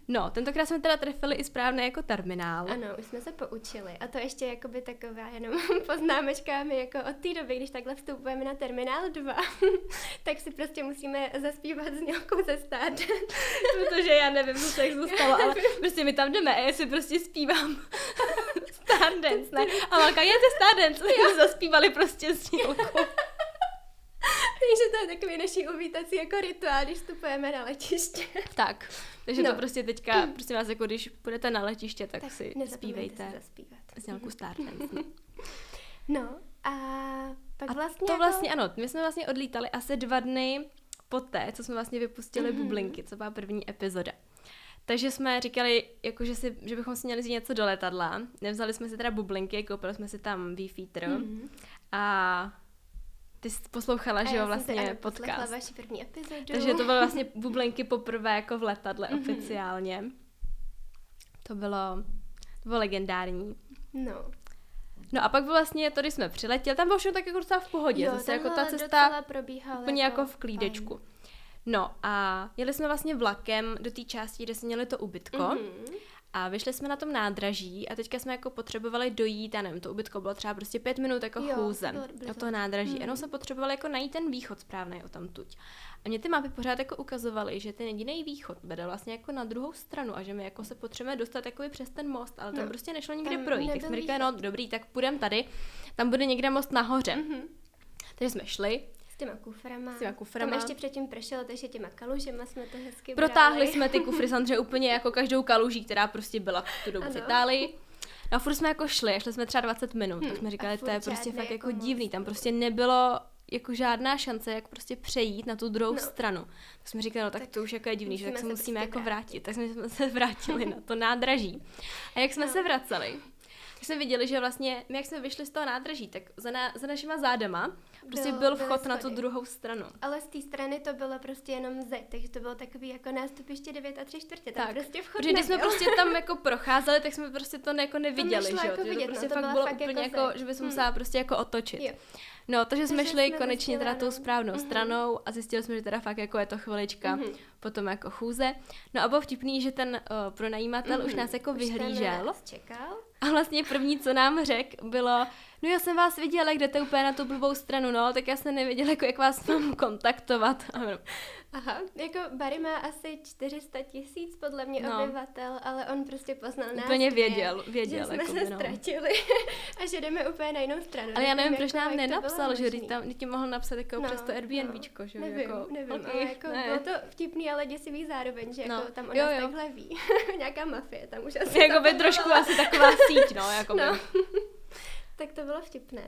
No, tentokrát jsme teda trefili i správné jako terminál. Ano, už jsme se poučili. A to ještě jakoby taková jenom [laughs] poznámečka mi jako od té doby, když takhle vstupujeme na terminál 2, [laughs] tak si prostě musíme zaspívat s nějakou ze Stardance. [laughs] Protože já nevím, co se jak zůstalo, ale prostě my tam jdeme a já si prostě zpívám Stardance, ne? A Malka, je to Stardance, a jsme zaspívali prostě s Nílkou. [laughs] Takže to je takový naší uvítací jako rituál, když vstupujeme na letiště. Tak, takže no. to prostě teďka, prostě vás jako když půjdete na letiště, tak, tak si zpívejte. S nějakou Stardance. No. no a pak a vlastně to jako... vlastně ano, my jsme vlastně odlítali asi dva dny poté, co jsme vlastně vypustili mm-hmm. bublinky, co byla první epizoda. Takže jsme říkali, jako, že, si, že bychom si měli vzít něco do letadla. Nevzali jsme si teda bublinky, koupili jsme si tam Beefeater. Mm-hmm. A ty jsi poslouchala, že jo, vlastně podcast. vaši první epizodu. Takže to bylo vlastně [laughs] bublenky poprvé jako v letadle mm-hmm. oficiálně. To bylo, to bylo legendární. No. No a pak vlastně to, když jsme přiletěli, tam bylo všechno tak jako docela v pohodě. Jo, Zase jako ta cesta úplně jako, jako v klídečku. Fajn. No a jeli jsme vlastně vlakem do té části, kde jsme měli to ubytko. Mm-hmm. A vyšli jsme na tom nádraží a teďka jsme jako potřebovali dojít, a nevím, to ubytko bylo třeba prostě pět minut jako jo, chůze od toho nádraží. Mm. Jenom jsme potřebovali jako najít ten východ správný o tam tuď. A mě ty mapy pořád jako ukazovaly, že ten jediný východ vede vlastně jako na druhou stranu a že my jako se potřebujeme dostat jako přes ten most, ale tam no, prostě nešlo nikde projít. Tak jsme říkali, no dobrý, tak půjdeme tady, tam bude někde most nahoře. Mm-hmm. Takže jsme šli, těma kuframa. S těma kuframa. Tam ještě předtím pršelo, takže těma kalužema jsme to hezky Protáhli brali. jsme ty [laughs] kufry samozřejmě úplně jako každou kaluží, která prostě byla v tu dobu v Itálii. No a furt jsme jako šli, a šli jsme třeba 20 minut, hmm, tak jsme říkali, to je prostě fakt jako, jako divný, tam prostě nebylo jako žádná šance, jak prostě přejít na tu druhou no. stranu. Tak jsme říkali, no tak, tak to už jako je divný, že tak se musíme jako vrátit. vrátit. Tak jsme se [laughs] vrátili na to nádraží. A jak jsme no. se vraceli, tak jsme viděli, že vlastně my, jak jsme vyšli z toho nádraží, tak za, na, za našima zádama prostě byl, byl vchod na tu druhou stranu. Ale z té strany to bylo prostě jenom zeď, takže to bylo takový jako nástupiště 9 a 3 čtvrtě, tam tak, prostě vchod Protože když jsme prostě tam jako procházeli, tak jsme prostě to jako neviděli, že jo? Jako vidět, to prostě no, to fakt bylo úplně jako, jako že bys hmm. musela prostě jako otočit. Jo. No, takže jsme šli jsme konečně teda tou správnou mm-hmm. stranou a zjistili jsme, že teda fakt jako je to chvilička mm-hmm. potom jako chůze. No a bylo vtipný, že ten uh, pronajímatel mm-hmm. už nás jako už vyhlížel. Nás čekal. A vlastně první, co nám řekl, bylo, no já jsem vás viděla, jdete úplně na tu blbou stranu, no, tak já jsem nevěděla, jako jak vás mám kontaktovat. [laughs] Aha, jako Barry má asi 400 tisíc podle mě no. obyvatel, ale on prostě poznal nás Úplně věděl, věděl. Že jsme jako se no. ztratili [laughs] a že jdeme úplně na jinou stranu. Ale já nevím, proč nám nenapsal, že tam ti mohl napsat jako no, přes to Airbnbčko, no. že nevím, jako, nevím, okay, ale jako ne. bylo to vtipný, ale děsivý zároveň, že no. jako tam on jo, jo. takhle ví. [laughs] Nějaká mafie tam už asi Jako by trošku asi taková síť, no, jako no. Tak to bylo vtipné.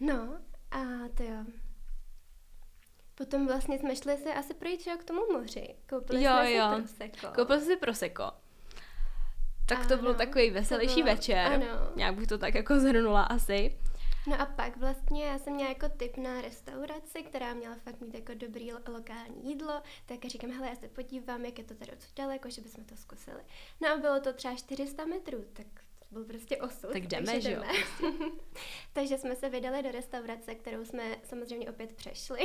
No, a to jo. Potom vlastně jsme šli se asi projít k tomu moři. Koupili jo, jsme jo. si proseko. Koupili jsme si proseko. Tak ano, to byl takový veselější bylo, večer. Ano. Nějak bych to tak jako zhrnula asi. No a pak vlastně já jsem měla jako tip na restauraci, která měla fakt mít jako dobrý lokální jídlo, tak říkám, hele, já se podívám, jak je to tady odsud daleko, že bychom to zkusili. No a bylo to třeba 400 metrů, tak byl prostě osud. Tak jdeme, že jo? [laughs] takže jsme se vydali do restaurace, kterou jsme samozřejmě opět přešli.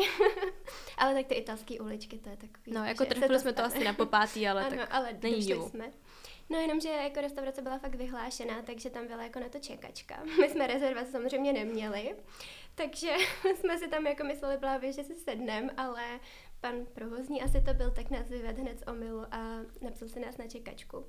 [laughs] ale tak ty italské uličky, to je takový. No, jako trefili jsme to asi na popátý, ale [laughs] ano, tak ale není jsme. No jenomže jako restaurace byla fakt vyhlášená, takže tam byla jako na to čekačka. My jsme rezervaci samozřejmě neměli, takže jsme si tam jako mysleli právě, že si sednem, ale pan provozní asi to byl, tak nás vyvedl hned z omilu a napsal si nás na čekačku.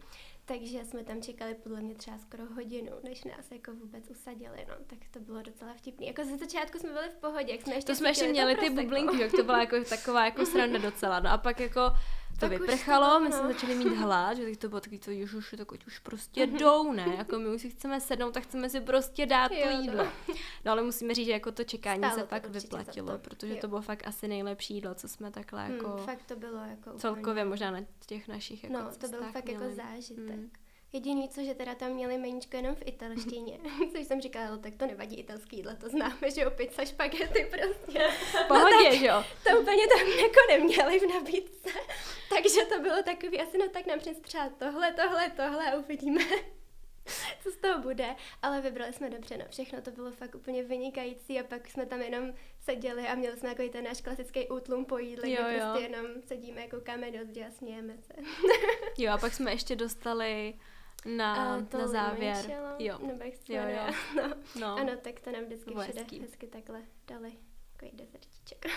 Takže jsme tam čekali podle mě třeba skoro hodinu, než nás jako vůbec usadili, no, tak to bylo docela vtipný. Jako ze začátku jsme byli v pohodě, jak jsme ještě To jsme ještě měli ty bublinky, jak to byla jako taková jako sranda docela, no a pak jako to tak vyprchalo, to, my jsme no. začali mít hlad, že to bylo takový to, ježuši, tak už prostě mm-hmm. jdou, ne? Jako my už si chceme sednout, tak chceme si prostě dát jo, to jídlo. No. no ale musíme říct, že jako to čekání Stálo se pak vyplatilo, to. protože jo. to bylo fakt asi nejlepší jídlo, co jsme takhle hmm, jako... Hmm, fakt to bylo jako Celkově možná na těch našich jako No, to bylo fakt jako měli. jako zážitek. Hmm. Jediný, co, že teda tam měli meníčko jenom v italštině. [laughs] Což jsem říkala, tak to nevadí italský jídlo, to známe, že jo, pizza, špagety prostě. [laughs] Pohodě, no, že jo. To úplně tam jako neměli v nabídce. [laughs] Takže to bylo takový, asi no tak nám třeba tohle, tohle, tohle a uvidíme, co z toho bude. Ale vybrali jsme dobře, no všechno to bylo fakt úplně vynikající a pak jsme tam jenom seděli a měli jsme takový ten náš klasický útlum po jídle, jo, kde jo. prostě jenom sedíme, koukáme do zdi a smějeme se. jo a pak jsme ještě dostali na, to na závěr. Jo. Nebo jak jo, jo. [laughs] No. no. Ano, tak to nám vždycky všude hezky. hezky takhle dali. Takový dezertíček. [laughs]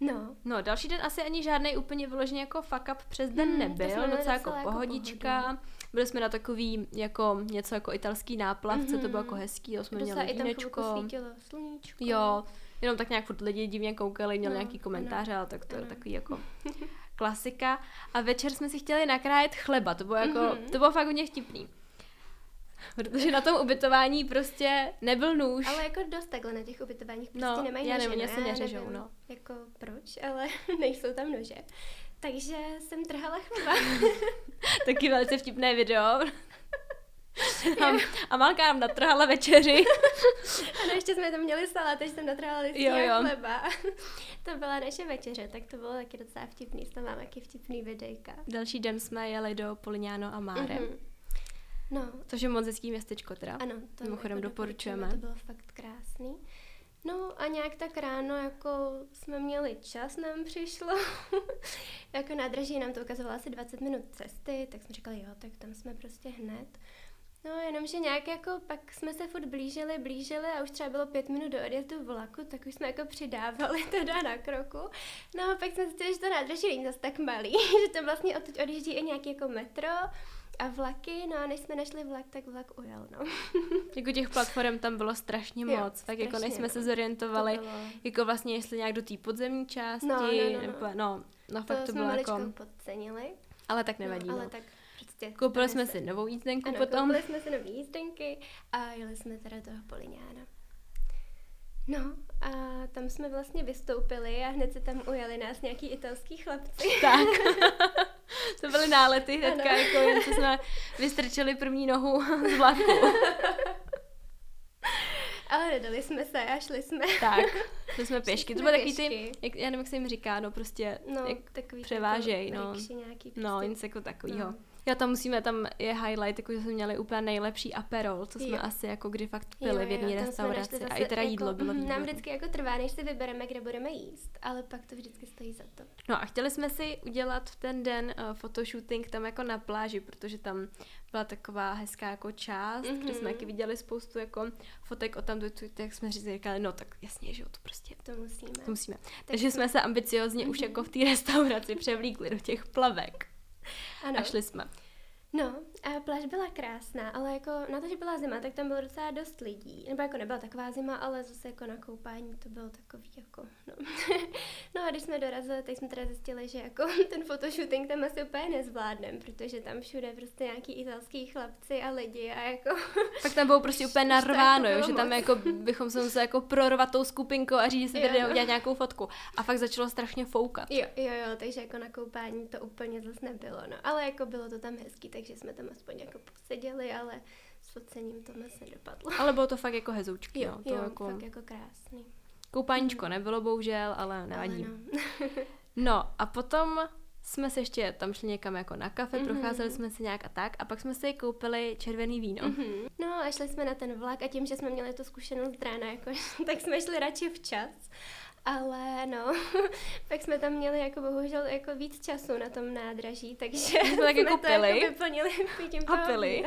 No. No, další den asi ani žádný úplně vyložený jako fuck up přes den hmm, nebyl, docela, docela jako pohodička. Jako Byli jsme na takový jako něco jako italský náplavce, mm-hmm. to bylo jako hezký, to jsme docela měli vínečko. svítilo sluníčko. Jo, jenom tak nějak furt lidi divně koukali, měli no, nějaký komentáře, ale tak to ano. je takový jako [laughs] klasika. A večer jsme si chtěli nakrájet chleba, to bylo jako, mm-hmm. to bylo fakt hodně vtipný. Protože na tom ubytování prostě nebyl nůž. Ale jako dost takhle na těch ubytováních prostě no, nemají já nevím, se neřežou, no. Jako proč, ale [laughs] nejsou tam nože. Takže jsem trhala chleba. [laughs] Taky velice vtipné video. [laughs] A, a Malka nám natrhala večeři. [laughs] Ano, ještě jsme tam měli salát, takže jsem natrhala listí jo, jo. chleba. [laughs] to byla naše večeře, tak to bylo taky docela vtipný. To mám taky vtipný videjka. Další den jsme jeli do Polignano a Máre. Mm-hmm. No. Což je moc hezký městečko teda. Ano, to Mimochodem jako doporučujeme. To bylo fakt krásný. No a nějak tak ráno jako jsme měli čas, nám přišlo. jako nádraží nám to ukazovalo asi 20 minut cesty, tak jsme říkali, jo, tak tam jsme prostě hned. No, jenomže nějak jako pak jsme se furt blížili, blížili a už třeba bylo pět minut do odjezdu vlaku, tak už jsme jako přidávali [laughs] teda na kroku. No a pak jsme zjistili, že to nádraží není zase tak malý, [laughs] že to vlastně odtud odjíždí i nějaký jako metro a vlaky, no a než jsme našli vlak, tak vlak ujel, no. [laughs] jako těch platform tam bylo strašně moc, jo, tak strašně, jako než jsme se zorientovali, jako vlastně jestli nějak do té podzemní části, no, no, no, no. nebo no, no fakt to, to bylo jako... podcenili. Ale tak nevadí, no. Ale tak prostě... Koupili jsme si novou jízdenku ano, potom. koupili jsme si nové jízdenky a jeli jsme teda toho Poliňána. No a tam jsme vlastně vystoupili a hned se tam ujeli nás nějaký italský chlapci. Tak. [laughs] to byly nálety hnedka, ano. jako jen co jsme vystrčili první nohu z vlaku. [laughs] Ale nedali jsme se a šli jsme. Tak, [laughs] to jsme pěšky. to bylo takový ty, jak, já nevím, jak se jim říká, no prostě no, jak takový převážej, jako no. Nějaký prostě. No, nic jako takovýho. No. Já tam musíme, tam je highlight, jako že jsme měli úplně nejlepší aperol, co jsme jo. asi jako kdy fakt pili jo, v jedné restauraci. A i teda jako, jídlo bylo výborné. Nám vždycky jako trvá, než si vybereme, kde budeme jíst, ale pak to vždycky stojí za to. No a chtěli jsme si udělat v ten den uh, fotoshooting tam jako na pláži, protože tam byla taková hezká jako část, mm-hmm. kde jsme taky mhm. viděli spoustu jako fotek o tam, tak jsme říkali, no tak jasně, že jo, to prostě. To musíme. To musíme. Tak Takže jsme se ambiciozně mm-hmm. už jako v té [laughs] restauraci převlíkli do těch plavek. Ano. A šli jsme. No, a pláž byla krásná, ale jako na to, že byla zima, tak tam bylo docela dost lidí. Nebo jako nebyla taková zima, ale zase jako na koupání to bylo takový jako, no. [laughs] no a když jsme dorazili, tak jsme teda zjistili, že jako [laughs] ten fotoshooting tam asi úplně nezvládnem, protože tam všude prostě nějaký italský chlapci a lidi a jako... [laughs] Pak tam bylo prostě úplně narváno, jo, že tam jako bychom se museli jako prorvat tou skupinkou a říct, že si tady no. udělat nějakou fotku. A fakt začalo strašně foukat. Jo, jo, jo, takže jako na koupání to úplně zase nebylo, no. Ale jako bylo to tam hezký, tak takže jsme tam aspoň jako poseděli, ale s focením to moc nedopadlo. Ale bylo to fakt jako hezoučky, jo, no. To jo, jako... fakt jako krásný. Koupáníčko mm. nebylo bohužel, ale nevadí. Ale no. [laughs] no a potom jsme se ještě tam šli někam jako na kafe, mm-hmm. procházeli jsme se nějak a tak a pak jsme si koupili červený víno. Mm-hmm. No a šli jsme na ten vlak a tím, že jsme měli tu zkušenost rána, jako, [laughs] tak jsme šli radši včas. Ale no, [laughs] pak jsme tam měli jako bohužel jako víc času na tom nádraží, takže jsme, tak jako to pili. jako vyplnili pitím a pili.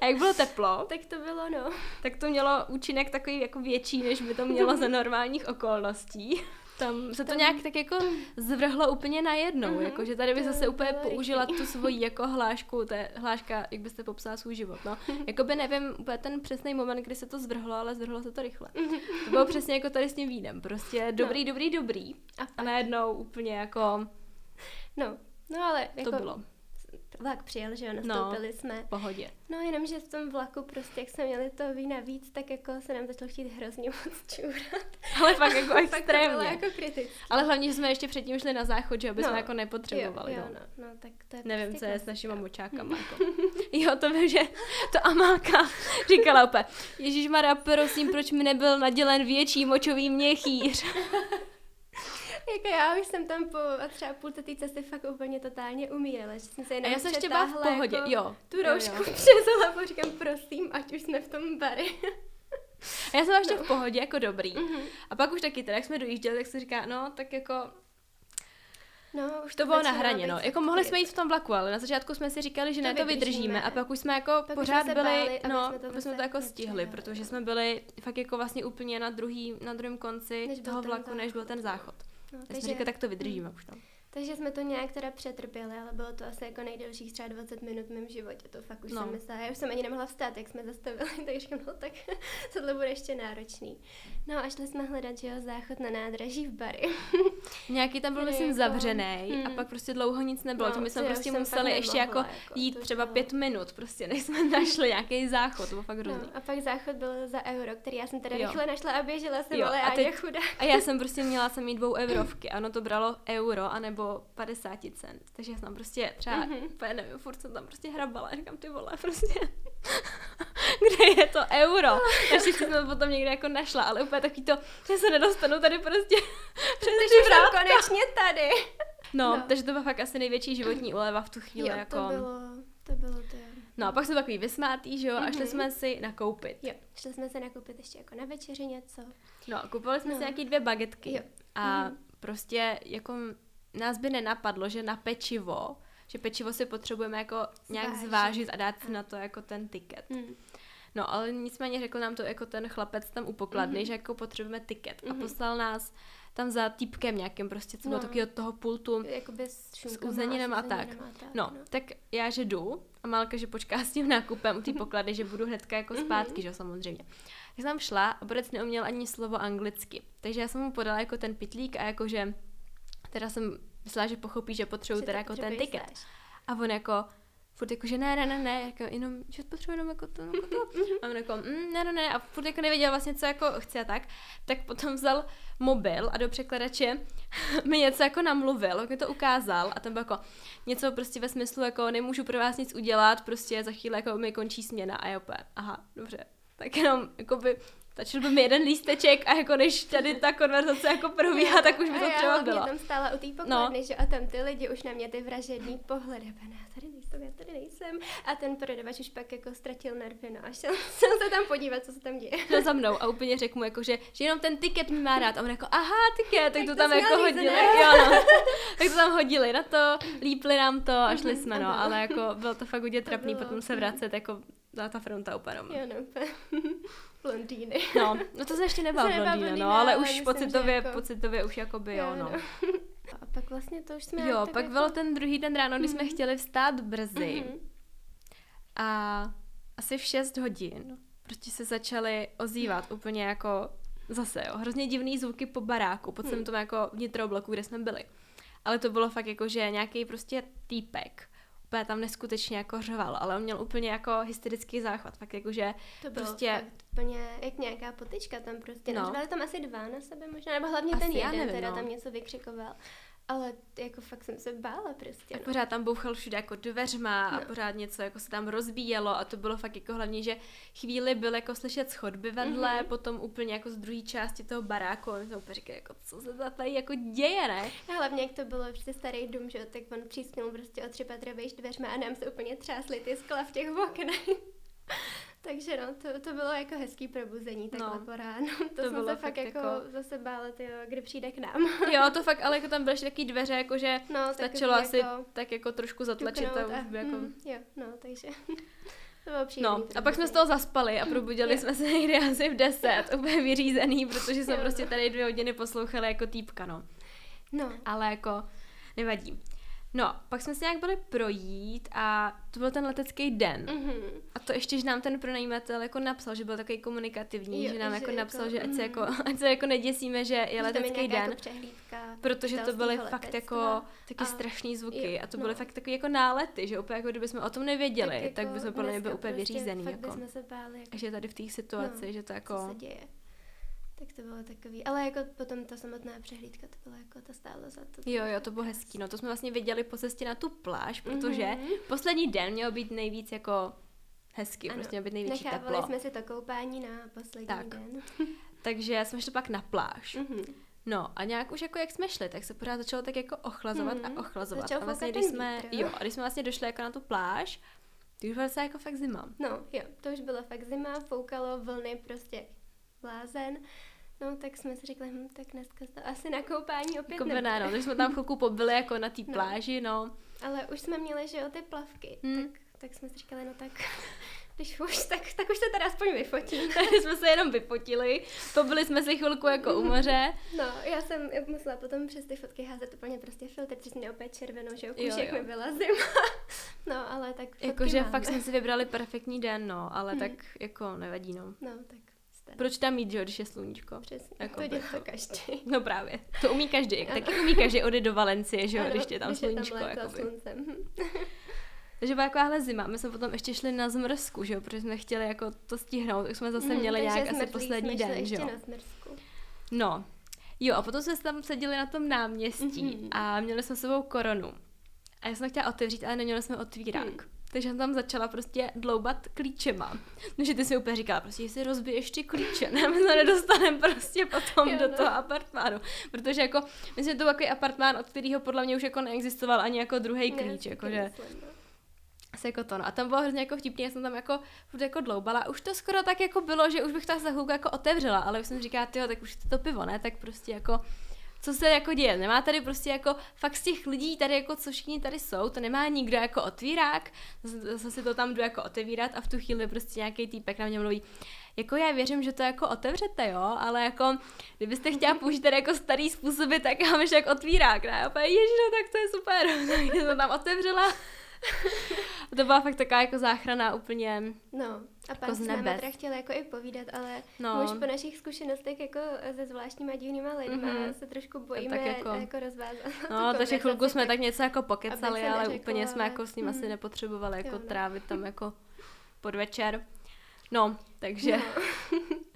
A jak bylo teplo? Tak to bylo, no. Tak to mělo účinek takový jako větší, než by to mělo za normálních okolností. Tam se to tam... nějak tak jako zvrhlo úplně najednou, mm-hmm. jako že tady by zase úplně použila tu svoji jako hlášku, to je hláška, jak byste popsala svůj život, no. [laughs] Jakoby nevím úplně ten přesný moment, kdy se to zvrhlo, ale zvrhlo se to rychle. Mm-hmm. To bylo přesně jako tady s tím vínem, prostě dobrý, no. dobrý, dobrý a, a najednou úplně jako... No, no ale jako... To bylo vlak přijel, že jo, nastoupili no, jsme. v pohodě. No jenom, že v tom vlaku prostě, jak jsme měli to vína víc, tak jako se nám začalo chtít hrozně moc čůrat. Ale fakt jako [laughs] extrémně. to bylo jako kritické. Ale hlavně, že jsme ještě předtím šli na záchod, že aby no, jsme jako nepotřebovali. Jo, jo, no. no, tak to je Nevím, prostě co je s našimi [laughs] močákama. Jako. jo, to vím, že to Amálka říkala úplně, Ježíš Mara, prosím, proč mi nebyl nadělen větší močový měchýř? Jako já už jsem tam po třeba půl té cesty fakt úplně totálně umírala, že jsem se jenom A já jsem ještě byla v pohodě, jako jo. Tu roušku jo, jo. [laughs] přes hlavu, říkám prosím, ať už jsme v tom bary. A já jsem ještě no. v pohodě, jako dobrý. Mm-hmm. A pak už taky, teda, jak jsme dojížděli, tak se říká, no, tak jako No, už to, to bylo na hraně, no. Jako mohli jsme jít v tom vlaku, ale na začátku jsme si říkali, že to ne, to vydržíme. A pak už jsme jako pak pořád byli, báli, no, jsme to, jsme to jako stihli, protože jsme byli fakt jako vlastně úplně na, druhý, na druhém konci než toho vlaku, záchod. než byl ten záchod. No, takže... říkali, tak to vydržíme už, no. Takže jsme to nějak teda přetrpěli, ale bylo to asi jako nejdelších třeba 20 minut v mém životě. To fakt už no. jsem myslela. Já už jsem ani nemohla vstát, jak jsme zastavili, [laughs] takže no tak [laughs] tohle bude ještě náročný. No a šli jsme hledat, že jo, záchod na nádraží v Bary. [laughs] Nějaký tam byl, myslím, jako... zavřený hmm. a pak prostě dlouho nic nebylo. No, to my jsme prostě museli ještě jako, jako jít třeba bylo... pět minut, prostě než jsme našli nějaký záchod, to bylo fakt hrozný. No, a pak záchod byl za euro, který já jsem teda jo. rychle našla a běžela jsem, jo, ale a, teď... chudá. A já jsem prostě měla mít dvou eurovky, ano, to bralo euro, anebo 50 cent. Takže já jsem prostě třeba, mm-hmm. úplně nevím, furt jsem tam prostě hrabala. Říkám, ty vole, prostě, [laughs] kde je to euro? [laughs] Takže jsem to potom někde jako našla, ale úplně taky to, že se nedostanu tady prostě [laughs] přes ty konečně tady. No, no, takže to byla fakt asi největší životní úleva v tu chvíli. Jo, jako... to bylo, to bylo to. No a pak jsme takový vysmátý, že jo, a šli mm-hmm. jsme si nakoupit. Jo, šli jsme si nakoupit ještě jako na večeři něco. No, kupovali jsme no. si nějaký dvě bagetky. Jo. A mm-hmm. prostě jako nás by nenapadlo, že na pečivo, že pečivo si potřebujeme jako nějak zvážit, zvážit a dát si na to jako ten tiket. Mm. No, ale nicméně řekl nám to jako ten chlapec tam u pokladny, mm-hmm. že jako potřebujeme tiket mm-hmm. a mhm. poslal nás tam za týpkem nějakým prostě, co no. taky od toho pultu Jakoby s, s uzeninem a, a tak. A tak no, no, tak já že jdu a Malka, že počká s tím nákupem u té [laughs] poklady, že budu hnedka jako mhm. zpátky, že samozřejmě. Tak jsem šla a Borec neuměl ani slovo anglicky, takže já jsem mu podala jako ten pitlík a jakože teda jsem myslela, že pochopí, že potřebuju teda jako ten tiket. A on jako, furt jako, že ne, ne, ne, ne, jako jenom, že potřebuji jenom jako to, jako to. A on jako, mm, ne, ne, ne, a furt jako nevěděl vlastně, co jako chce a tak, tak potom vzal mobil a do překladače [laughs] mi něco jako namluvil, jak mi to ukázal. A tam bylo jako něco prostě ve smyslu jako nemůžu pro vás nic udělat, prostě za chvíli jako mi končí směna. A opět, aha, dobře, tak jenom by Stačil by mi jeden lísteček a jako než tady ta konverzace jako probíhá, tak už by to třeba bylo. Já tam stála u té pokladny, no. že a tam ty lidi už na mě ty vražedný pohledy, já tady nejsem, já tady nejsem. A ten prodavač už pak jako ztratil nervy, no a šel [laughs] jsem se tam podívat, co se tam děje. No za mnou a úplně řekl mu jako, že, že jenom ten tiket mi má rád. A on jako, aha, tiket, tak, tak to, to tam jako hodili. Jo, no. [laughs] tak to tam hodili na to, lípli nám to a šli mhm, jsme, no, ale jako bylo to fakt hodně trapný, potom se vracet jako na ta fronta úplně. Jo, no, Blondýny. No, no to se ještě nebyla blondýna, no, ale, ale už myslím, pocitově, jako... pocitově už jako by jo, no. no. A pak vlastně to už jsme... Jo, pak jako... byl ten druhý den ráno, kdy mm-hmm. jsme mhm. chtěli vstát brzy. Mm-hmm. A asi v 6 hodin prostě se začaly ozývat úplně jako zase, jo, hrozně divný zvuky po baráku, po celém hmm. tom jako vnitrobloku, kde jsme byli. Ale to bylo fakt jako, že nějaký prostě týpek úplně tam neskutečně jako řval, ale on měl úplně jako hysterický záchvat, fakt jako, že to bylo prostě... úplně jak nějaká potička tam prostě, no. tam asi dva na sebe možná, nebo hlavně asi ten jeden nevím, teda no. tam něco vykřikoval. Ale jako fakt jsem se bála prostě. A no. pořád tam bouchal všude jako dveřma no. a pořád něco jako se tam rozbíjelo a to bylo fakt jako hlavně, že chvíli byl jako slyšet schodby vedle, mm-hmm. potom úplně jako z druhé části toho baráku a my jsme úplně říkali, jako co se tady jako děje, ne? A hlavně jak to bylo prostě starý dům, že tak on přísnul prostě o tři patra dveřma a nám se úplně třásly ty skla v těch oknech. Takže no, to, to bylo jako hezký probuzení takhle no, po ránu. [laughs] To, to jsem se fakt jako, jako zase bála, tyjo, kdy přijde k nám. [laughs] jo, to fakt, [laughs] ale jako tam byly taky dveře, jakože no, stačilo asi jako tak jako trošku zatlačit a by jako... Mm, jo, no, takže... To bylo příjemný, no, a pak jsme z toho zaspali a probudili jsme se někdy asi v deset, úplně vyřízený, protože jsme prostě tady dvě hodiny poslouchali jako týpka, no. No. Ale jako nevadí. No, pak jsme se nějak byli projít a to byl ten letecký den. Mm-hmm. A to ještě, že nám ten pronajímatel jako napsal, že byl takový komunikativní, jo, že nám že jako napsal, jako, že ať se, jako, mm. ať se jako neděsíme, že je že letecký den. Jako protože to byly fakt jako taky a, strašný zvuky jo, a to byly no. fakt takový jako nálety, že úplně jako kdyby jsme o tom nevěděli, tak, jako tak bychom podle mě byli úplně prostě vyřízený. Jako. se báli. Jako, že tady v té situaci, no, že to jako... Co se děje. Tak to bylo takový, ale jako potom ta samotná přehlídka, to bylo jako, ta stála za to. Jo, jo, to bylo hezký, no to jsme vlastně viděli po cestě na tu pláž, protože mm-hmm. poslední den měl být nejvíc jako hezky, ano, prostě měl být největší nechávali teplo. jsme si to koupání na poslední tak. den. [laughs] Takže jsme šli pak na pláž. Mm-hmm. No a nějak už jako jak jsme šli, tak se pořád začalo tak jako ochlazovat mm-hmm. a ochlazovat. Začal a vlastně když jsme, vítr. jo, a když jsme vlastně došli jako na tu pláž, to už byla jako fakt zima. No jo, to už bylo fakt zima, foukalo vlny prostě blázen. No, tak jsme si řekli, hm, tak dneska to asi na koupání opět jako nebude. No, jsme tam chvilku pobyli jako na té no. pláži, no. Ale už jsme měli, že jo, ty plavky, hmm. tak, tak jsme si říkali, no tak [laughs] když už, tak, tak už se teda aspoň vyfotím. Takže [laughs] jsme se jenom vyfotili, pobyli jsme si chvilku jako u moře. [laughs] No, já jsem musela potom přes ty fotky házet úplně prostě filtr, protože mě opět červenou, že jo, kůžek mi byla zima. no, ale tak Jakože fakt jsme si vybrali perfektní den, no, ale hmm. tak jako nevadí, no. No, tak proč tam jít, že když je sluníčko? Přesně, jako to dělá to, každý. [laughs] No právě, to umí každý. Ano. Taky umí každý odejít do Valencie, že jo, když je tam když sluníčko. Je tam sluncem. [laughs] Takže byla takováhle zima. My jsme potom ještě šli na zmrzku, že jo, protože jsme chtěli jako to stihnout, tak jsme zase hmm, měli nějak asi poslední den, že jo. Na zmrzku. No, Jo, a potom jsme tam seděli na tom náměstí mm-hmm. a měli jsme sebou koronu. A já jsem chtěla otevřít, ale neměli jsme otvírák. Mm. Takže jsem tam začala prostě dloubat klíčema. No, že ty si úplně říkala, prostě, jestli rozbiješ ty klíče, ne, my se nedostaneme prostě potom jo, do no. toho apartmánu. Protože jako, myslím, že to takový apartmán, od kterého podle mě už jako neexistoval ani jako druhý klíč, ne, jako že... asi jako to, no. A tam bylo hrozně jako vtipně, já jsem tam jako furt jako dloubala. Už to skoro tak jako bylo, že už bych to za chvilku jako otevřela, ale už jsem říkala, tyjo, tak už to pivo, ne? Tak prostě jako co se jako děje. Nemá tady prostě jako fakt z těch lidí tady jako, co všichni tady jsou, to nemá nikdo jako otvírák, zase si to tam jdu jako otevírat a v tu chvíli prostě nějaký týpek na mě mluví, jako já věřím, že to jako otevřete, jo, ale jako kdybyste chtěla použít tady jako starý způsoby, tak ještě jak otvírák, ne? A ježiš, no tak to je super, [laughs] tak to tam otevřela [laughs] to byla fakt taková jako záchrana úplně No, a pak jako s náma teda chtěla jako i povídat, ale no. už po našich zkušenostech jako se zvláštníma divnýma lidma mm-hmm. se trošku bojíme tak jako, jako rozvázat. [laughs] No, takže chvilku jsme tak něco jako pokecali, ale neřeklo, úplně jsme jako s ním mm. asi mhm. nepotřebovali jako jo, no. trávit tam jako podvečer. No, takže... No. [laughs]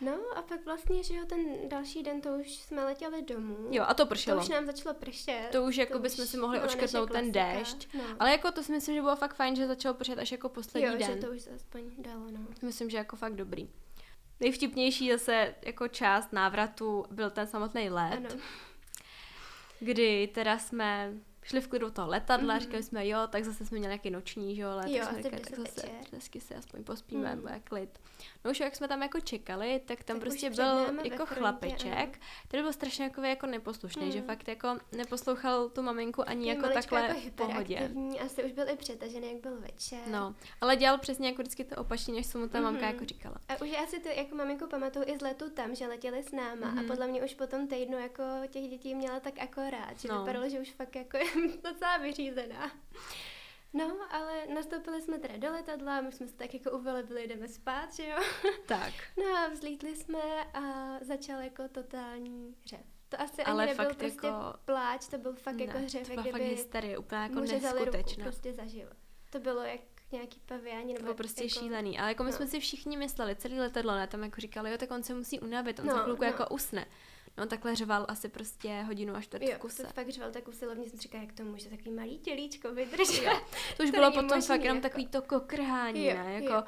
No a pak vlastně, že jo, ten další den to už jsme letěli domů. Jo, a to pršelo. To už nám začalo pršet. To už jako bychom si mohli očkrtnout ten déšť. No. Ale jako to si myslím, že bylo fakt fajn, že začalo pršet až jako poslední jo, den. Jo, že to už aspoň dalo, no. Myslím, že jako fakt dobrý. Nejvtipnější zase jako část návratu byl ten samotný let. Ano. Kdy teda jsme šli v klidu toho letadla, mm. říkali jsme jo, tak zase jsme měli nějaký noční, že jo, ale jo, tak jsme říkali, tak zase hezky se aspoň pospíme, mm. bude klid. No už jak jsme tam jako čekali, tak tam tak prostě byl jako chlapeček, který byl strašně jako, jako neposlušný, mm. že fakt jako neposlouchal tu maminku ani jako takhle jako v pohodě. Asi už byl i přetažený, jak byl večer. No, ale dělal přesně jako vždycky to opačně, než se mu ta mm. mamka jako říkala. A už já si to jako maminku pamatuju i z letu tam, že letěli s náma mm. a mhm. podle mě už po tom týdnu jako těch dětí měla tak akorát, že no. vypadalo, že už fakt jako [laughs] docela vyřízená. No, ale nastoupili jsme teda do letadla, my jsme se tak jako uvelebili, jdeme spát, že jo? [laughs] Tak. No a vzlítli jsme a začal jako totální řev. To asi ale ani nebyl fakt prostě jako... pláč, to byl fakt ne, jako hřev, to byla fakt hysterie, úplně jako neskutečná. prostě za život. To bylo jak nějaký paviáni. To bylo prostě jako... šílený, ale jako my no. jsme si všichni mysleli, celý letadlo, ne, tam jako říkali, jo, tak on se musí unavit, on no, za chvilku no. jako usne. No takhle řval asi prostě hodinu až čtvrt kuse. Jo, to fakt řval tak usilovně, jsem říkala, jak to může takový malý tělíčko vydržet. to už [laughs] bylo potom fakt jenom jako... takový to kokrhání, jo, ne? Jako, jo.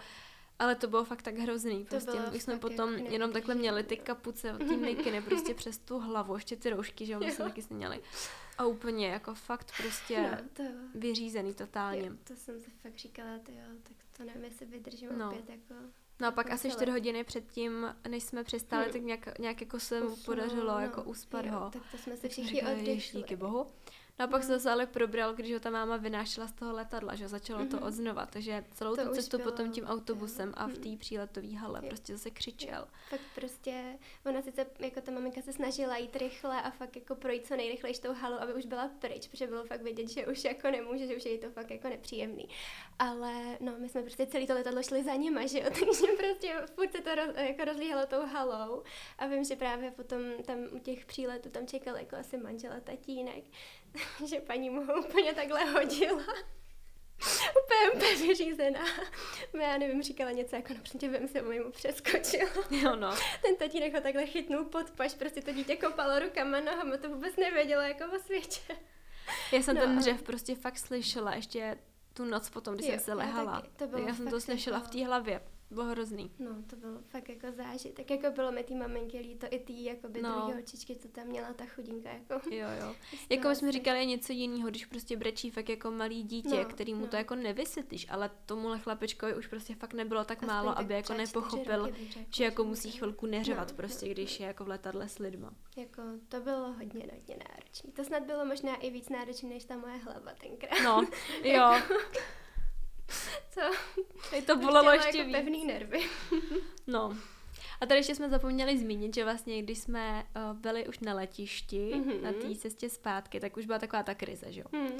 Ale to bylo fakt tak hrozný. Prostě. My jsme potom jako jenom takhle měli ty kapuce od té mikiny prostě [laughs] přes tu hlavu, ještě ty roušky, že jo, my jsme taky směli. A úplně jako fakt prostě no, to... vyřízený totálně. Jo, to jsem si fakt říkala, ty jo, tak to nevím, jestli vydržím no. opět jako No a pak asi čtyři hodiny předtím, než jsme přistali, hmm. tak nějak, nějak jako se mu podařilo no, jako uspat ho. Tak to jsme si všichni oddechli. Díky bohu. No a pak no. se zase ale probral, když ho ta máma vynášela z toho letadla, že začalo mm-hmm. to mhm. odznova, takže celou to tu cestu bylo, potom tím autobusem jo. a v mhm. té příletové hale jo. prostě zase křičel. Jo. Fakt prostě, ona sice, jako ta maminka se snažila jít rychle a fakt jako projít co nejrychlejší tou halou, aby už byla pryč, protože bylo fakt vidět, že už jako nemůže, že už je to fakt jako nepříjemný. Ale no, my jsme prostě celý to letadlo šli za nima, že jo, [laughs] takže prostě furt se to roz, jako rozlíhalo tou halou a vím, že právě potom tam u těch příletů tam čekal jako asi manžela tatínek, [laughs] že paní mu ho úplně takhle hodila. [laughs] úplně, úplně vyřízená. Já nevím, říkala něco jako, no prostě vím se, mu přeskočil. Jo, no. [laughs] Ten tatínek ho takhle chytnul pod paš, prostě to dítě kopalo rukama, nohama, to vůbec nevědělo, jako o světě. Já jsem no. ten dřev prostě fakt slyšela, ještě tu noc potom, když jo, jsem se lehala. Já, taky, to bylo já jsem to slyšela jako... v té hlavě bylo hrozný. No, to bylo fakt jako zážitek. Jako bylo mi tý maminky líto, i tý jako by no. druhý holčičky, co tam měla ta chudinka. Jako. Jo, jo. [laughs] jako my jsme říkali něco jiného, když prostě brečí fakt jako malý dítě, no, který mu no. to jako nevysvětlíš, ale tomuhle chlapečkovi už prostě fakt nebylo tak Aspoň málo, tak aby jako nepochopil, že jako musí chvilku neřevat no, prostě, no, když no. je jako v letadle s lidma. Jako to bylo hodně, hodně náročné. To snad bylo možná i víc náročné, než ta moje hlava tenkrát. No, [laughs] jo. Co? Je to bolelo ještě jako víc. pevný nervy. no. A tady ještě jsme zapomněli zmínit, že vlastně, když jsme uh, byli už na letišti, mm-hmm. na té cestě zpátky, tak už byla taková ta krize, že jo. Mm.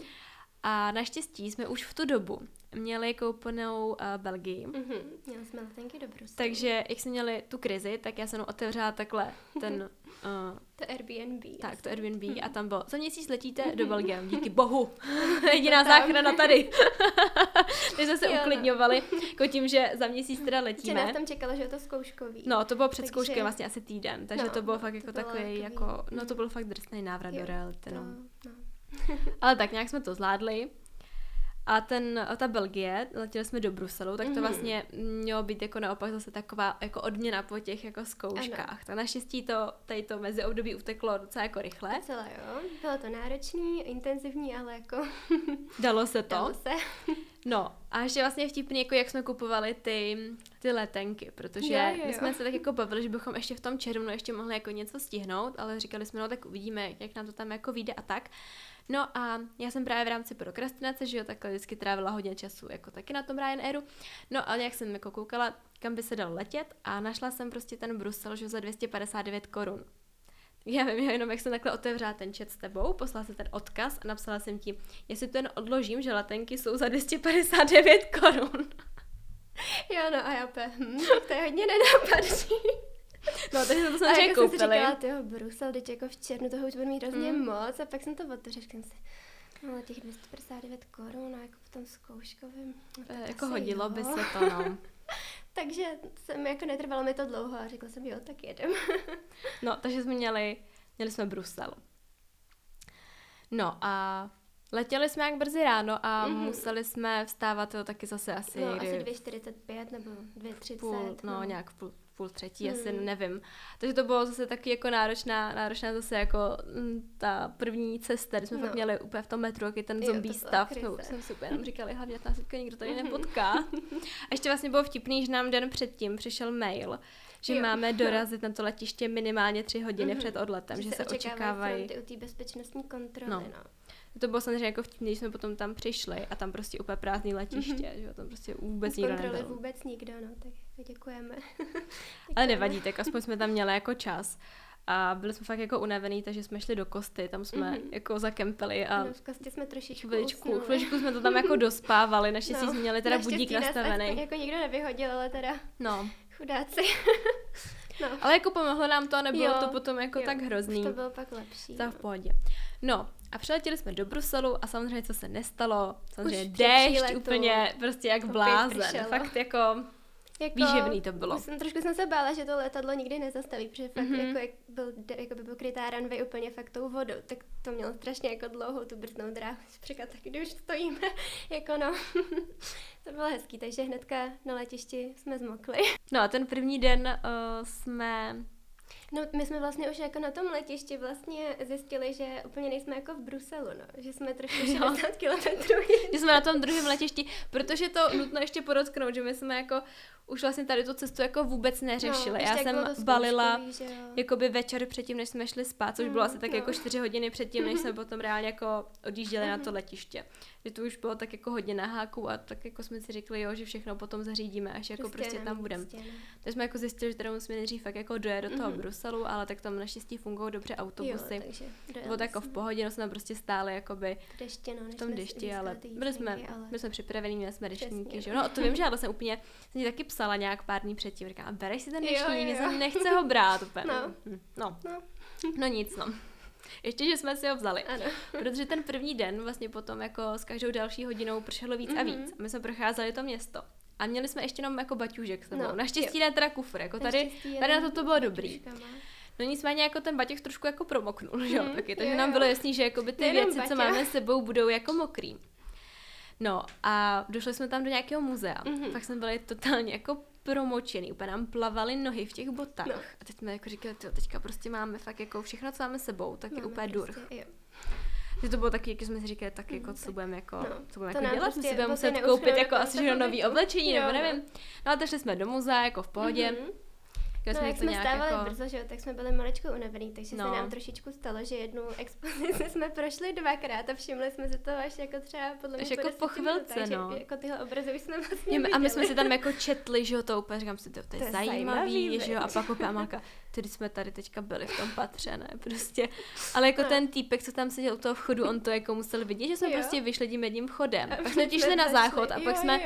A naštěstí jsme už v tu dobu měli koupenou uh, Belgii. Mm-hmm. Měli jsme letenky do Bruselu. Takže jak jsme měli tu krizi, tak já jsem otevřela takhle ten... Uh, [laughs] to Airbnb. Tak, to Airbnb mm-hmm. a tam bylo, za měsíc letíte do [laughs] Belgie, díky bohu. [laughs] Jediná záchrana tady. Takže jsme se jo, no. uklidňovali, jako tím, že za měsíc teda letíme. Že nás tam čekalo, že je to zkouškový. No, to bylo před takže... zkouškem vlastně asi týden, takže no, to bylo fakt jako takový, jako, no to byl fakt drsný návrat jo, do reality, no. To, no. [laughs] Ale tak nějak jsme to zvládli. A ten, ta Belgie, letěli jsme do Bruselu, tak to mm-hmm. vlastně mělo být jako naopak zase taková jako odměna po těch jako zkouškách. Ano. Tak naštěstí to, tady to mezi období uteklo docela jako rychle. Docela jo. Bylo to náročný, intenzivní, ale jako... [laughs] Dalo se to. Dalo se. [laughs] No a ještě vlastně vtipný, jako jak jsme kupovali ty, ty letenky, protože jo, jo, jo. my jsme se tak jako bavili, že bychom ještě v tom červnu ještě mohli jako něco stihnout, ale říkali jsme, no tak uvidíme, jak nám to tam jako vyjde a tak. No a já jsem právě v rámci prokrastinace, že jo, takhle vždycky trávila hodně času jako taky na tom Ryanairu. No a jak jsem jako koukala, kam by se dalo letět a našla jsem prostě ten Brusel, že za 259 korun. Já vím, jenom jak jsem takhle otevřela ten chat s tebou, poslala jsem ten odkaz a napsala jsem ti, jestli to jen odložím, že letenky jsou za 259 korun. [laughs] Jo, no a já pe, hm, to je hodně nenápadný. No, takže to jsme a jako jsem si říkala, tyjo, Brusel, teď jako v černu toho už budu mít hrozně mm. moc a pak jsem to otevřela, říkám si, no těch 259 korun, jako v tom zkouškovém. No, e, jako hodilo jo. by se to, no. [laughs] takže jsem, jako netrvalo mi to dlouho a řekla jsem, jo, tak jedem. no, takže jsme měli, měli jsme Brusel. No a letěli jsme jak brzy ráno a mm-hmm. museli jsme vstávat to taky zase asi no, asi 2.45 nebo 2.30. Půl, no, no, nějak půl, půl třetí, hmm. asi nevím. Takže to bylo zase taky jako náročná, náročná zase jako mm, ta první cesta, kdy jsme no. fakt měli úplně v tom metru, jaký ten zombie stav. No, jsem si úplně jenom říkali, hlavně nás teďka nikdo tady nepotká. A [laughs] ještě vlastně bylo vtipný, že nám den předtím přišel mail, že jo. máme [laughs] dorazit na to letiště minimálně tři hodiny mm-hmm. před odletem, že, že se, očekávají. u té bezpečnostní kontroly, no. no. To bylo samozřejmě jako vtipný, když jsme potom tam přišli a tam prostě úplně prázdný letiště, mm-hmm. že tam prostě vůbec nikdo nebyl. vůbec nikdo, no, tak děkujeme. [laughs] Ale nevadí, tak aspoň jsme tam měli jako čas. A byli jsme fakt jako unavený, takže jsme šli do Kosty, tam jsme mm-hmm. jako zakempili a... No, v Kostě jsme trošičku chviličku, chviličku jsme to tam jako dospávali, naštěstí no, jsme měli teda budík nastavený. jako nikdo nevyhodil, ale teda no. chudáci. [laughs] no. Ale jako pomohlo nám to a nebylo jo, to potom jako jo, tak hrozný. to bylo pak lepší. Tak no. v pohodě. No, a přiletěli jsme do Bruselu a samozřejmě co se nestalo, samozřejmě déšť úplně prostě jak blázen. Fakt jako jako, Výživný to bylo. Jsem, trošku jsem se bála, že to letadlo nikdy nezastaví, protože fakt mm-hmm. jako, jak byl, jako by byl krytá runway úplně fakt tou vodou, tak to mělo strašně jako dlouhou tu brzdnou dráhu. Říkat, tak když už stojíme, [laughs] jako no. [laughs] to bylo hezký, takže hnedka na letišti jsme zmokli. No a ten první den uh, jsme No, my jsme vlastně už jako na tom letišti vlastně zjistili, že úplně nejsme jako v Bruselu, no. Že jsme trošku 60 kilometrů. že jsme na tom druhém letišti, protože to nutno ještě podotknout, že my jsme jako už vlastně tady tu cestu jako vůbec neřešili. No, Já jsem balila jakoby večer předtím, než jsme šli spát, což mm, bylo asi tak no. jako čtyři hodiny předtím, než jsme potom reálně jako odjížděli mm. na to mhm. letiště. Že to už bylo tak jako hodně na háku a tak jako jsme si řekli, jo, že všechno potom zařídíme, až jako prostě, prostě tam budeme. Prostě, Takže jsme jako zjistili, že teda musíme nejdřív fakt jako dojet do toho mm. Bruselu, ale tak tam naštěstí fungují dobře autobusy. Jo, takže bylo tak jako v pohodě, no jsme prostě stáli jakoby deště, no, v tom dešti, ale byli jsme, ale... byli jsme připravení, měli jsme deštníky, že? No to vím, že já jsem úplně, jsem taky psala nějak pár dní předtím, říkám, bereš si ten deštník, jo, jo. nechce ho brát úplně. No. Hm, no. no. no nic, no. Ještě, že jsme si ho vzali. Ano. [laughs] Protože ten první den vlastně potom jako s každou další hodinou pršelo víc mm-hmm. a víc. A my jsme procházeli to město. A měli jsme ještě jenom jako baťůžek s sebou. No, Naštěstí ne teda kufr, jako tady, tady na to to bylo dobrý. No nicméně jako ten baťoch trošku jako promoknul, že jo, mm, taky, takže jo, nám bylo jasný, že jako by ty věci, baťa. co máme s sebou, budou jako mokrý. No a došli jsme tam do nějakého muzea. Mm-hmm. Pak jsme byli totálně jako promočený, úplně nám plavaly nohy v těch botách. No. A teď jsme jako říkali, tyjo, teďka prostě máme fakt jako všechno, co máme sebou, tak je úplně prostě, durch. Jo. Že to bylo taky, jak jsme si říkali, tak jako, co budeme jako, no, co budeme jako dělat, prostě, si budeme muset koupit jako asi nový [laughs] oblečení, nebo nevím. No a teď jsme do muzea, jako v pohodě. Mm-hmm. No, jsme jak jsme stávali jako... brzo, že jo, tak jsme byli maličko unavený, takže no. se nám trošičku stalo, že jednu expozici [laughs] jsme prošli dvakrát a všimli jsme si to až jako třeba podle mě jako po chvilce, no. jako tyhle obrazy už jsme vlastně A my jsme si tam jako četli, že jo, to úplně říkám si, to, to je, to je zajímavý, zajímavý že jo, a pak opět tedy jsme tady teďka byli v tom patře, ne, prostě. Ale jako ten týpek, co tam seděl u toho vchodu, on to jako musel vidět, že jsme jo. prostě vyšli tím jedním vchodem. A pak jsme šli na záchod a pak jsme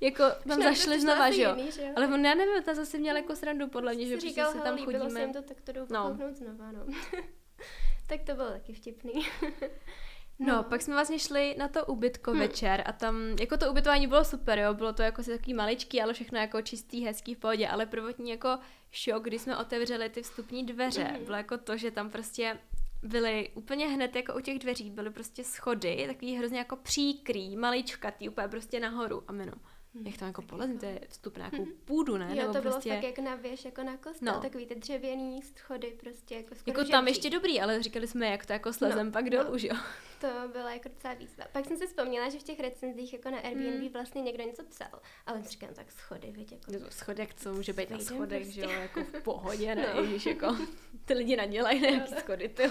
jako tam zašli znova, že jo. Ale on, já nevím, ta zase měl jako srandu podle mě, že prostě se tam chodíme. Jsem to, tak to jdou no. znova, no. [laughs] tak to bylo taky vtipný. [laughs] No, pak jsme vlastně šli na to ubytko hmm. večer a tam, jako to ubytování bylo super, jo, bylo to jako si takový maličký, ale všechno jako čistý, hezký v pohodě, ale prvotní jako šok, když jsme otevřeli ty vstupní dveře, hmm. bylo jako to, že tam prostě byly úplně hned jako u těch dveří, byly prostě schody, takový hrozně jako příkrý, maličkatý, úplně prostě nahoru a minu Hmm, jak tam jako polezní, to je vstup na nějakou půdu, ne? Jo, Nebo to bylo prostě... fakt jak na věž, jako na kostel, no. takový ty dřevěný schody, prostě jako skoro Jako tam ještě dobrý, ale říkali jsme, jak to jako slezem no, pak dolů, no. jo? To byla jako docela výzva. Pak jsem si vzpomněla, že v těch recenzích jako na Airbnb hmm. vlastně někdo něco psal, ale říkám tak schody, víte, jako... No, schody, jak co může být na schodech, prostě. že jo, jako v pohodě, ne, [laughs] no. Ježiš, jako ty lidi nadělají nějaký no. [laughs] schody, ty.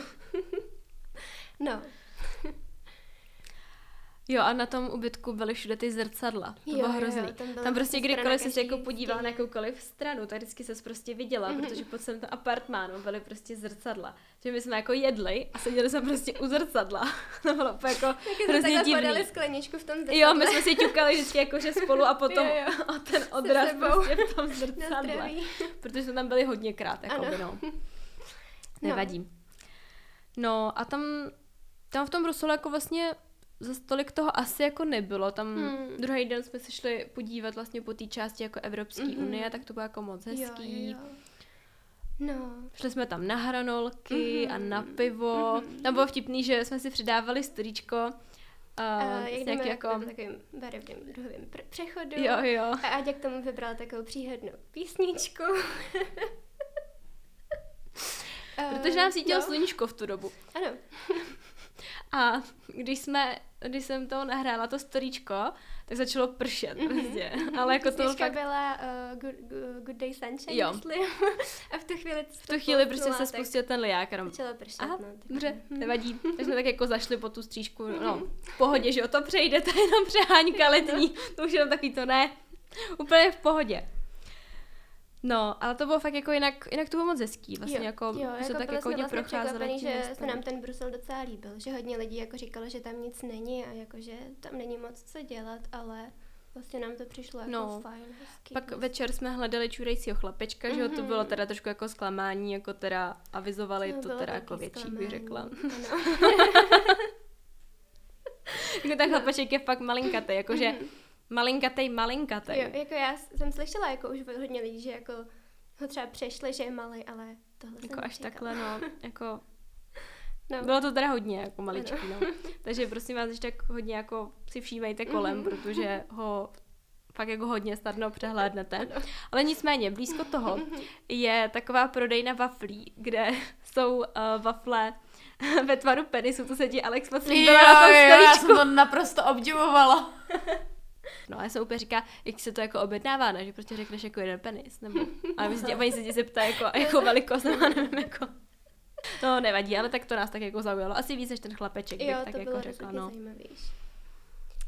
no. Jo, a na tom ubytku byly všude ty zrcadla. To jo, bylo hrozný. Jo, tam, tam prostě kdykoliv jsi se jako podívala na jakoukoliv stranu, tak vždycky se prostě viděla, mm-hmm. protože po celém tom apartmánu byly prostě zrcadla. Že my jsme jako jedli a seděli jsme prostě u zrcadla. [laughs] to bylo jako hrozně divný. skleničku v tom zrcadle. Jo, my jsme si ťukali vždycky jako že spolu a potom jo, jo. [laughs] a ten odraz prostě v tom [laughs] zrcadle. protože jsme tam byli hodně krát, jako by, no. Nevadí. No. no a tam, tam v tom Bruselu jako vlastně za tolik toho asi jako nebylo. Tam hmm. druhý den jsme se šli podívat vlastně po té části jako Evropské mm-hmm. unie, tak to bylo jako moc hezký. Jo, jo. No. Šli jsme tam na hranolky mm-hmm. a na pivo. Mm-hmm. Tam bylo vtipný, že jsme si přidávali storíčko Uh, uh, jak jdeme jako... takovým barevným druhovým pr- přechodu. Jo, jo. A Aďa k tomu vybrala takovou příhodnou písničku. [laughs] Protože nám svítilo no. sluníčko v tu dobu. Ano. A když jsme, když jsem to nahrála, to storíčko, tak začalo pršet mm-hmm. prostě. Ale jako to fakt... byla uh, good, good, Day Sunshine, jo. myslím. [laughs] a v tu chvíli... V tu chvíli prostě se spustil ten liák. Začalo pršet, Aha, no. Tak... Dobře, mhm. nevadí. Tak jsme tak jako zašli po tu střížku, no, v pohodě, že o to přejde, to je jenom přeháňka letní. [laughs] To už jenom takový to ne. Úplně v pohodě. No, ale to bylo fakt jako jinak, jinak to bylo moc hezký, vlastně jo, jako, jo, se jako tak jako hodně vlastně procházeli že se nám ten Brusel docela líbil, že hodně lidí jako říkalo, že tam nic není a jako, že tam není moc co dělat, ale vlastně nám to přišlo jako no, fajn, hezký. Pak vlastně. večer jsme hledali čurejcího chlapečka, mm-hmm. že jo, to bylo mhm. teda trošku jako zklamání, jako teda avizovali to, to teda jako větší, zklamání. bych řekla. jako [laughs] [laughs] ten chlapeček je fakt malinkatý, jakože mm-hmm Malinkatej, malinkatej. Jo, jako já jsem slyšela jako už hodně lidí, že jako ho třeba přešli, že je malý, ale tohle Jako až čekala. takhle, no, jako... [laughs] No. Bylo to teda hodně, jako maličký, no. [laughs] Takže prosím vás, že tak hodně jako si všímejte kolem, mm-hmm. protože ho fakt jako hodně snadno přehlédnete. Ale nicméně, blízko toho mhm. je taková prodejna waflí, kde [laughs] jsou uh, wafle ve tvaru penisu, to se ti Alex moc líbilo na tom jo, já jsem to naprosto obdivovala. No a já jsem úplně říká, jak se to jako objednává, ne? že prostě řekneš jako jeden penis, nebo a oni se tě zeptá jako, [laughs] jako velikost, nebo nevím, jako. No nevadí, ale tak to nás tak jako zaujalo. Asi víc než ten chlapeček, jo, tak to jako řekla, no. Zajímavější.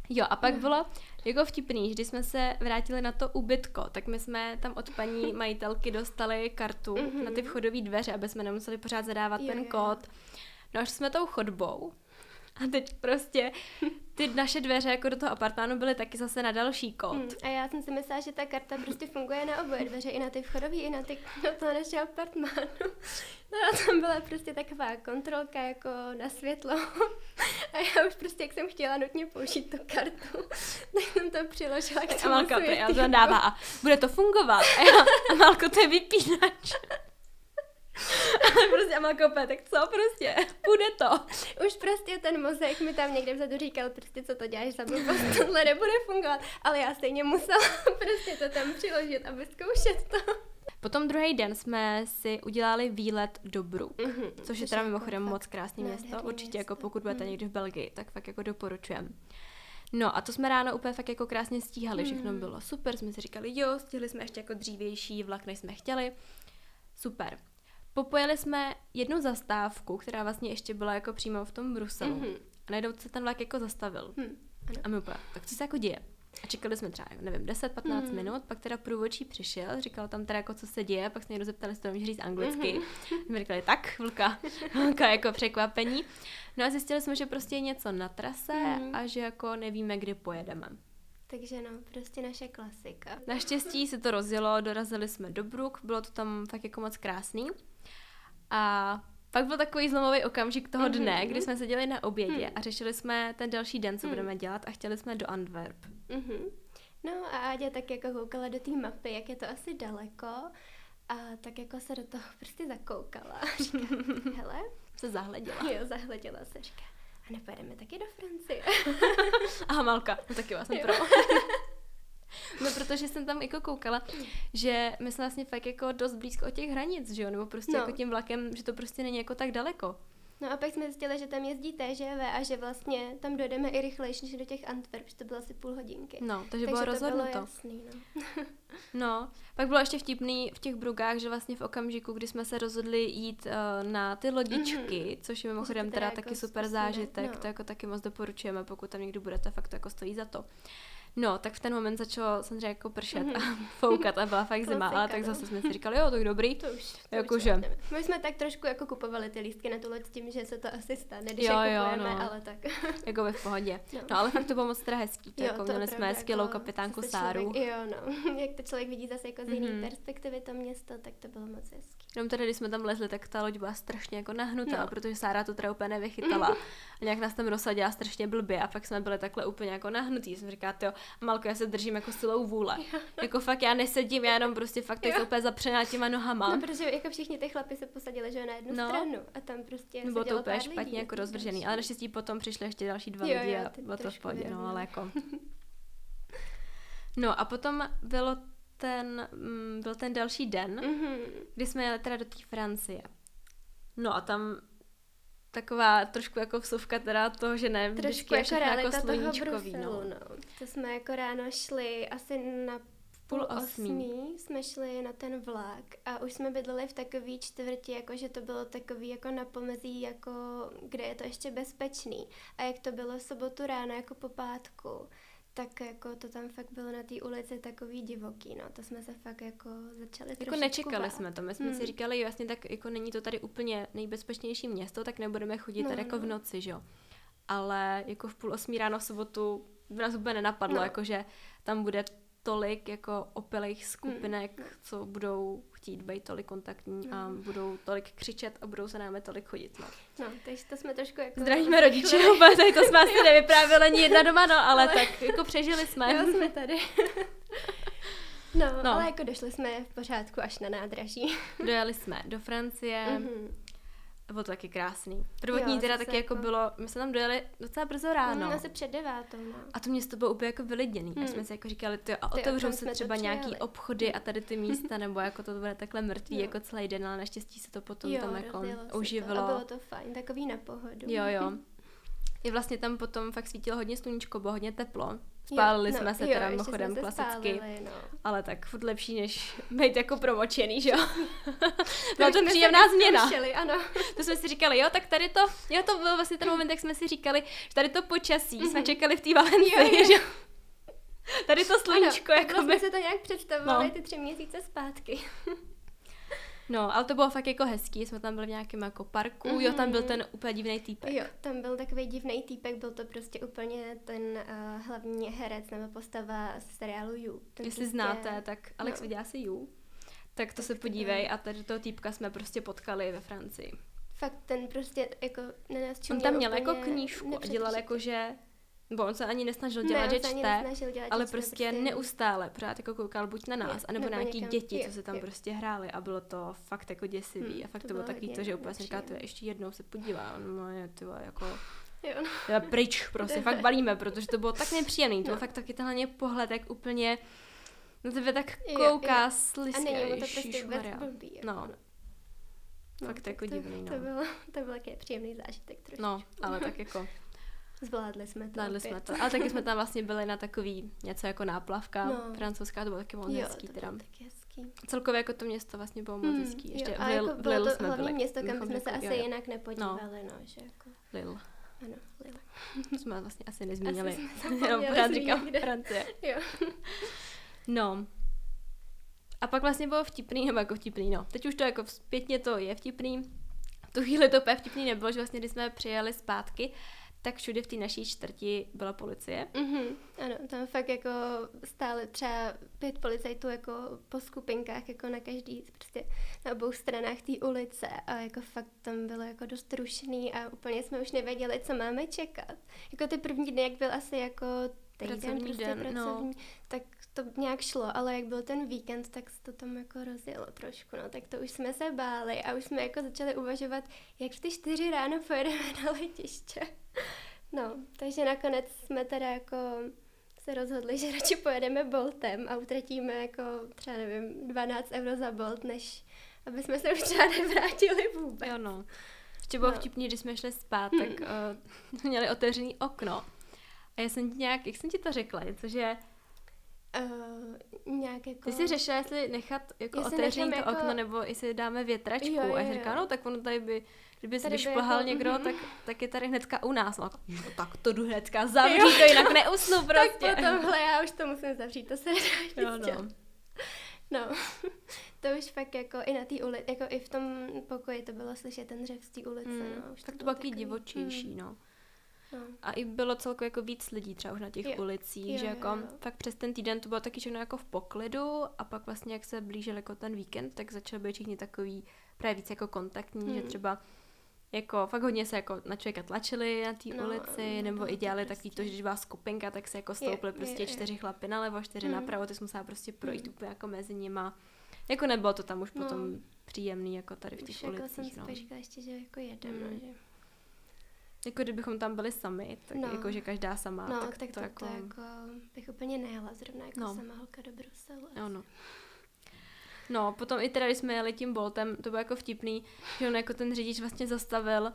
Jo, a pak bylo jako vtipný, když jsme se vrátili na to ubytko, tak my jsme tam od paní [laughs] majitelky dostali kartu mm-hmm. na ty vchodové dveře, aby jsme nemuseli pořád zadávat jo, ten kód. No až jsme tou chodbou, a teď prostě ty naše dveře jako do toho apartmánu byly taky zase na další kód. Hmm, a já jsem si myslela, že ta karta prostě funguje na oboje dveře, i na ty vchodové, i na ty do toho našeho apartmánu. No a tam byla prostě taková kontrolka jako na světlo. A já už prostě, jak jsem chtěla nutně použít tu kartu, tak jsem to přiložila k tomu Amalka to dává a bude to fungovat. A já, Amalko, to je vypínač. Ale prostě Amalka úplně, tak co prostě, bude to. Už prostě ten mozek mi tam někde vzadu říkal, prostě co to děláš za blbost, tohle nebude fungovat, ale já stejně musela [laughs] prostě to tam přiložit a vyzkoušet to. Potom druhý den jsme si udělali výlet do Brook, mm-hmm, což je teda mimochodem moc krásné město. Určitě město. jako pokud budete mm. někdy v Belgii, tak fakt jako doporučujem. No a to jsme ráno úplně fakt jako krásně stíhali, všechno mm. bylo super, jsme si říkali jo, stihli jsme ještě jako dřívější vlak, než jsme chtěli. Super. Popojeli jsme jednu zastávku, která vlastně ještě byla jako přímo v tom Bruselu. Mm-hmm. A najednou se ten vlak jako zastavil. Mm, A my úplně, tak co se jako děje? A čekali jsme třeba, nevím, 10-15 mm. minut, pak teda průvodčí přišel, říkal tam teda jako co se děje, pak jsme někdo zeptali, jestli to může říct anglicky. Mm-hmm. [laughs] My říkali, tak, vlka, vlka jako překvapení. No a zjistili jsme, že prostě je něco na trase mm. a že jako nevíme, kdy pojedeme. Takže no, prostě naše klasika. Naštěstí se to rozjelo, dorazili jsme do Brook, bylo to tam fakt jako moc krásný. A pak byl takový zlomový okamžik toho mhm, dne, mm-hmm. kdy jsme seděli na obědě mm. a řešili jsme ten další den, co mm. budeme dělat a chtěli jsme do Antwerp. Mm-hmm. No a Áďa tak jako koukala do té mapy, jak je to asi daleko a tak jako se do toho [laughs] prostě zakoukala říká, [laughs] hele. Se zahleděla. Jo, zahleděla se, říká, a nepojedeme taky do Francie. [laughs] a Malka, no taky vás pro. [laughs] No, protože jsem tam jako koukala, že my jsme vlastně fakt jako dost blízko od těch hranic, že jo? Nebo prostě no. jako tím vlakem, že to prostě není jako tak daleko. No a pak jsme zjistili, že tam jezdí TŽV a že vlastně tam dojdeme i rychlejší než do těch Antwerp, že to bylo asi půl hodinky. No, takže, takže bylo rozhodnuto. Bylo jasný, no. [laughs] no, pak bylo ještě vtipný v těch brugách, že vlastně v okamžiku, kdy jsme se rozhodli jít uh, na ty lodičky, mm-hmm. což je mimochodem teda, teda jako taky super zážitek, no. to jako taky moc doporučujeme, pokud tam někdy budete, fakt to jako stojí za to. No, tak v ten moment začalo samozřejmě jako pršet mm-hmm. a [laughs] foukat a byla fakt zima, ale tak no. zase jsme si říkali, jo, tak dobrý. To už, to Jakože. My jsme tak trošku jako kupovali ty lístky na tu loď tím, že se to asi stane, když jo, je kupujeme, jo, no. ale tak. [laughs] jako v pohodě. No. no. ale fakt to bylo moc teda hezký. To jo, jako to měli jsme skvělou jako kapitánku Sáru. jo, no. [laughs] Jak to člověk vidí zase jako z jiné mm-hmm. perspektivy to město, tak to bylo moc hezký. Jenom teda, když jsme tam lezli, tak ta loď byla strašně jako nahnutá, no. protože Sára to teda úplně nevychytala. a nějak nás tam rozsadila strašně blbě a pak jsme byli takhle úplně jako nahnutý. Jsem říkala, jo, Malko, já se držím jako silou vůle. Jo. Jako fakt já nesedím, já jenom prostě fakt jsem úplně zapřená těma nohama. No, protože jako všichni ty chlapi se posadili, že na jednu no. stranu a tam prostě Bylo to úplně špatně lidí, jako rozvržený, ale naštěstí potom přišli ještě další dva jo, lidi jo, a bylo to v pohodě, no ale jako. [laughs] No a potom bylo ten, mm, byl ten další den, mm-hmm. kdy jsme jeli teda do té Francie. No a tam taková trošku jako vsuvka teda toho, že ne, trošku jako realita jako toho Bruselu, no. no. To jsme jako ráno šli asi na půl osmí jsme šli na ten vlak a už jsme bydleli v takový čtvrti, jako že to bylo takový jako na pomezí, jako kde je to ještě bezpečný. A jak to bylo sobotu ráno, jako po pátku, tak jako to tam fakt bylo na té ulici takový divoký, no, to jsme se fakt jako začali Jako nečekali bát. jsme to, my jsme hmm. si říkali, vlastně tak jako není to tady úplně nejbezpečnější město, tak nebudeme chodit no, tady jako no. v noci, že jo. Ale jako v půl osmí ráno v sobotu v nás úplně nenapadlo, no. jako že tam bude tolik jako opilých skupinek, hmm. co budou chtít být tolik kontaktní hmm. a budou tolik křičet a budou se námi tolik chodit. No, no takže to jsme trošku jako... Zdravíme rodiče, [laughs] tady to jsme asi nevyprávěli ani jedna doma, no, ale, ale tak jako přežili jsme. Jo, jsme tady. [laughs] No, no, ale jako došli jsme v pořádku až na nádraží. Dojeli jsme do Francie, mm-hmm. Bylo to taky krásný. Prvotní jo, teda taky jako... jako bylo, my jsme tam dojeli docela brzo ráno. Mm, asi před devátou, no. A to město bylo úplně jako vylidněný. Hmm. A jsme si jako říkali, ty, a otevřou se třeba nějaký obchody a tady ty místa, [laughs] nebo jako to bude takhle mrtvý no. jako celý den, ale naštěstí se to potom jo, tam jako uživilo. To. A bylo to fajn, takový na pohodu. Jo, jo. [laughs] I vlastně tam potom fakt svítilo hodně sluníčko, bylo hodně teplo. Spálili jo, no, jsme se jo, teda mimochodem klasicky, spálili, no. ale tak furt lepší, než být jako promočený, že jo? [laughs] [laughs] Byla to příjemná změna. Vyšeli, ano. [laughs] to jsme si říkali, jo, tak tady to, jo, to byl vlastně ten moment, jak jsme si říkali, že tady to počasí mm-hmm. jsme mhm. čekali v té Valencii, že Tady to sluníčko, jako by... jsme si to nějak představovali no. ty tři měsíce zpátky. No, ale to bylo fakt jako hezký, jsme tam byli v nějakém jako parku, mm-hmm. jo, tam byl mhm. ten úplně divný týpek. Jo, tam byl takový divný týpek, byl to prostě úplně ten uh, hlavní herec nebo postava z seriálu You. Ten Jestli prostě... znáte, tak Alex no. viděla si You. Tak to tak se podívej a tady toho týpka jsme prostě potkali ve Francii. Fakt ten prostě jako na nás On tam měl jako knížku a dělal jako, že nebo on se ani nesnažil dělat, ne, že čte, dělat, ale čte, prostě, prostě neustále pořád jako koukal buď na nás, je, anebo na nějaký někam, děti, je, co se tam je. prostě hrály a bylo to fakt jako děsivý hmm, a fakt to, to bylo takový to, že úplně si říká, ještě jednou se podívá, no je, ty jako Jo, no. Teda pryč, prostě fakt [laughs] balíme, protože to bylo tak nepříjemný, to no. fakt taky tenhle pohled, jak úplně na tebe tak kouká, sliská, A není to prostě blbý. Jako, no. no. Fakt no, jako to, divný, no. To bylo, to byl taky příjemný zážitek trošičku. No, ale tak jako [laughs] Zvládli jsme to. Zvládli jsme to. Ale taky jsme tam [laughs] vlastně byli na takový něco jako náplavka no. francouzská, to bylo taky moc jo, hezký. To bylo taky hezký. Celkově jako to město vlastně bylo moc hmm, hezký. Ještě jo, a Lil, jako bylo to jsme hlavní byli. město, kam jsme se asi jo, jo. jinak nepodívali, no. no že jako... Lil. Ano, Lil. [laughs] To jsme vlastně asi nezmínili. [laughs] Jenom pořád říkám Francie. jo. No. A pak vlastně bylo vtipný, nebo jako vtipný, no. Teď už to jako zpětně to je vtipný. V tu chvíli to úplně vtipný nebylo, že vlastně když jsme přijeli zpátky, tak všude v té naší čtvrti byla policie. Mm-hmm. Ano, tam fakt jako stále třeba pět policajtů jako po skupinkách, jako na každý, prostě na obou stranách té ulice a jako fakt tam bylo jako dost rušný a úplně jsme už nevěděli, co máme čekat. Jako ty první dny, jak byl asi jako týden, pracovní prostě den, no. pracovní, no. tak to nějak šlo, ale jak byl ten víkend, tak se to tam jako rozjelo trošku, no, tak to už jsme se báli a už jsme jako začali uvažovat, jak v ty čtyři ráno pojedeme na letiště. [laughs] No, takže nakonec jsme teda jako se rozhodli, že radši pojedeme Boltem a utratíme jako třeba nevím 12 euro za Bolt, než aby jsme se už třeba nevrátili vůbec. Jo no. Ještě bylo no. vtipný, když jsme šli spát, hmm. tak uh, [laughs] měli otevřený okno. A já jsem ti nějak, jak jsem ti to řekla, něco, že Uh, nějak jako... Ty jsi řešila, jestli nechat jako otevřený to jako... okno, nebo jestli dáme větračku. Jo, jo, a já říkala, no tak ono tady by, kdyby se vyšplhal jako... někdo, mm-hmm. tak, [laughs] tak je tady hnedka u nás. No, jo, tak to jdu hnedka zavřít, to jinak neusnu prostě. tak tohle já už to musím zavřít, to se nedá jo, [laughs] no. no. [laughs] to už fakt jako i na té ulici, jako i v tom pokoji to bylo slyšet ten dřev z té ulice. Mm, no, už tak to bylo taky divočejší, mm. no. No. A i bylo celkově jako víc lidí třeba už na těch jo. ulicích, jo, že jako jo, jo. fakt přes ten týden to bylo taky všechno jako v poklidu a pak vlastně jak se blížil jako ten víkend, tak začaly být všichni takový právě víc jako kontaktní, hmm. že třeba jako fakt hodně se jako na člověka tlačili na té no, ulici, no, nebo no, i dělali prostě. takový to, že když byla skupinka, tak se jako stoupili je, prostě je, čtyři je. chlapy nalevo, čtyři hmm. napravo, ty jsi musela prostě projít hmm. úplně jako mezi nima. Jako nebylo to tam už no. potom příjemný, jako tady v těch už ulicích. Jako jsem no. říkala ještě, že jako jedem, hmm. že jako kdybychom tam byli sami, tak no. jako, že každá sama. No, tak, tak to, to, jako... to jako bych úplně nejela zrovna jako no. sama holka do Bruselu. No, no. No, potom i teda, když jsme jeli tím Boltem, to bylo jako vtipný, že on jako ten řidič vlastně zastavil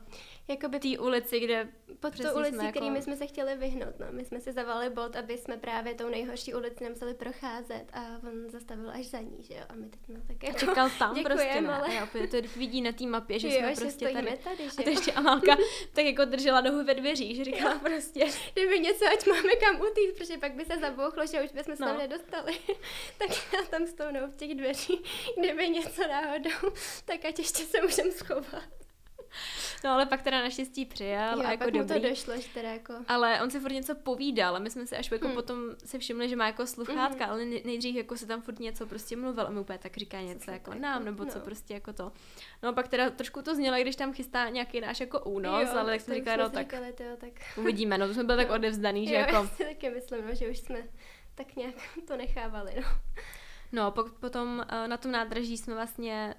Jakoby té ulici, kde pod tou ulici, jsme kterými jako... jsme se chtěli vyhnout. No. My jsme si zavolali Bolt, aby jsme právě tou nejhorší ulici nemuseli procházet a on zastavil až za ní, že jo. A my teď no tak jako... Čekal tam prostě, ne? Ale... A opět to vidí na té mapě, že jo, jsme že prostě tady. tady že a to ještě Amálka tak jako držela nohu ve dveřích, že říkala jo. prostě. Kdyby něco, ať máme kam utýct, protože pak by se zabouchlo, že už bychom se no. tam nedostali. [laughs] tak já tam stounou v těch dveřích, kdyby něco náhodou, tak ať ještě se můžeme schovat. [laughs] No ale pak teda naštěstí přijel jo, a jako pak dobrý. Mu to došlo, že teda jako... Ale on si furt něco povídal a my jsme si až jako hmm. potom si všimli, že má jako sluchátka, hmm. ale nejdřív jako se tam furt něco prostě mluvil a mi úplně tak říká něco jako nám, nebo no. co prostě jako to. No a pak teda trošku to znělo, když tam chystá nějaký náš jako únos, jo, ale tak jsme říkali, no tak říkali, tyjo, tak uvidíme, no to jsme byli tak [laughs] odevzdaný, že jo, jako... Já si taky myslím, no, že už jsme tak nějak [laughs] to nechávali, no. No, pak potom uh, na tom nádraží jsme vlastně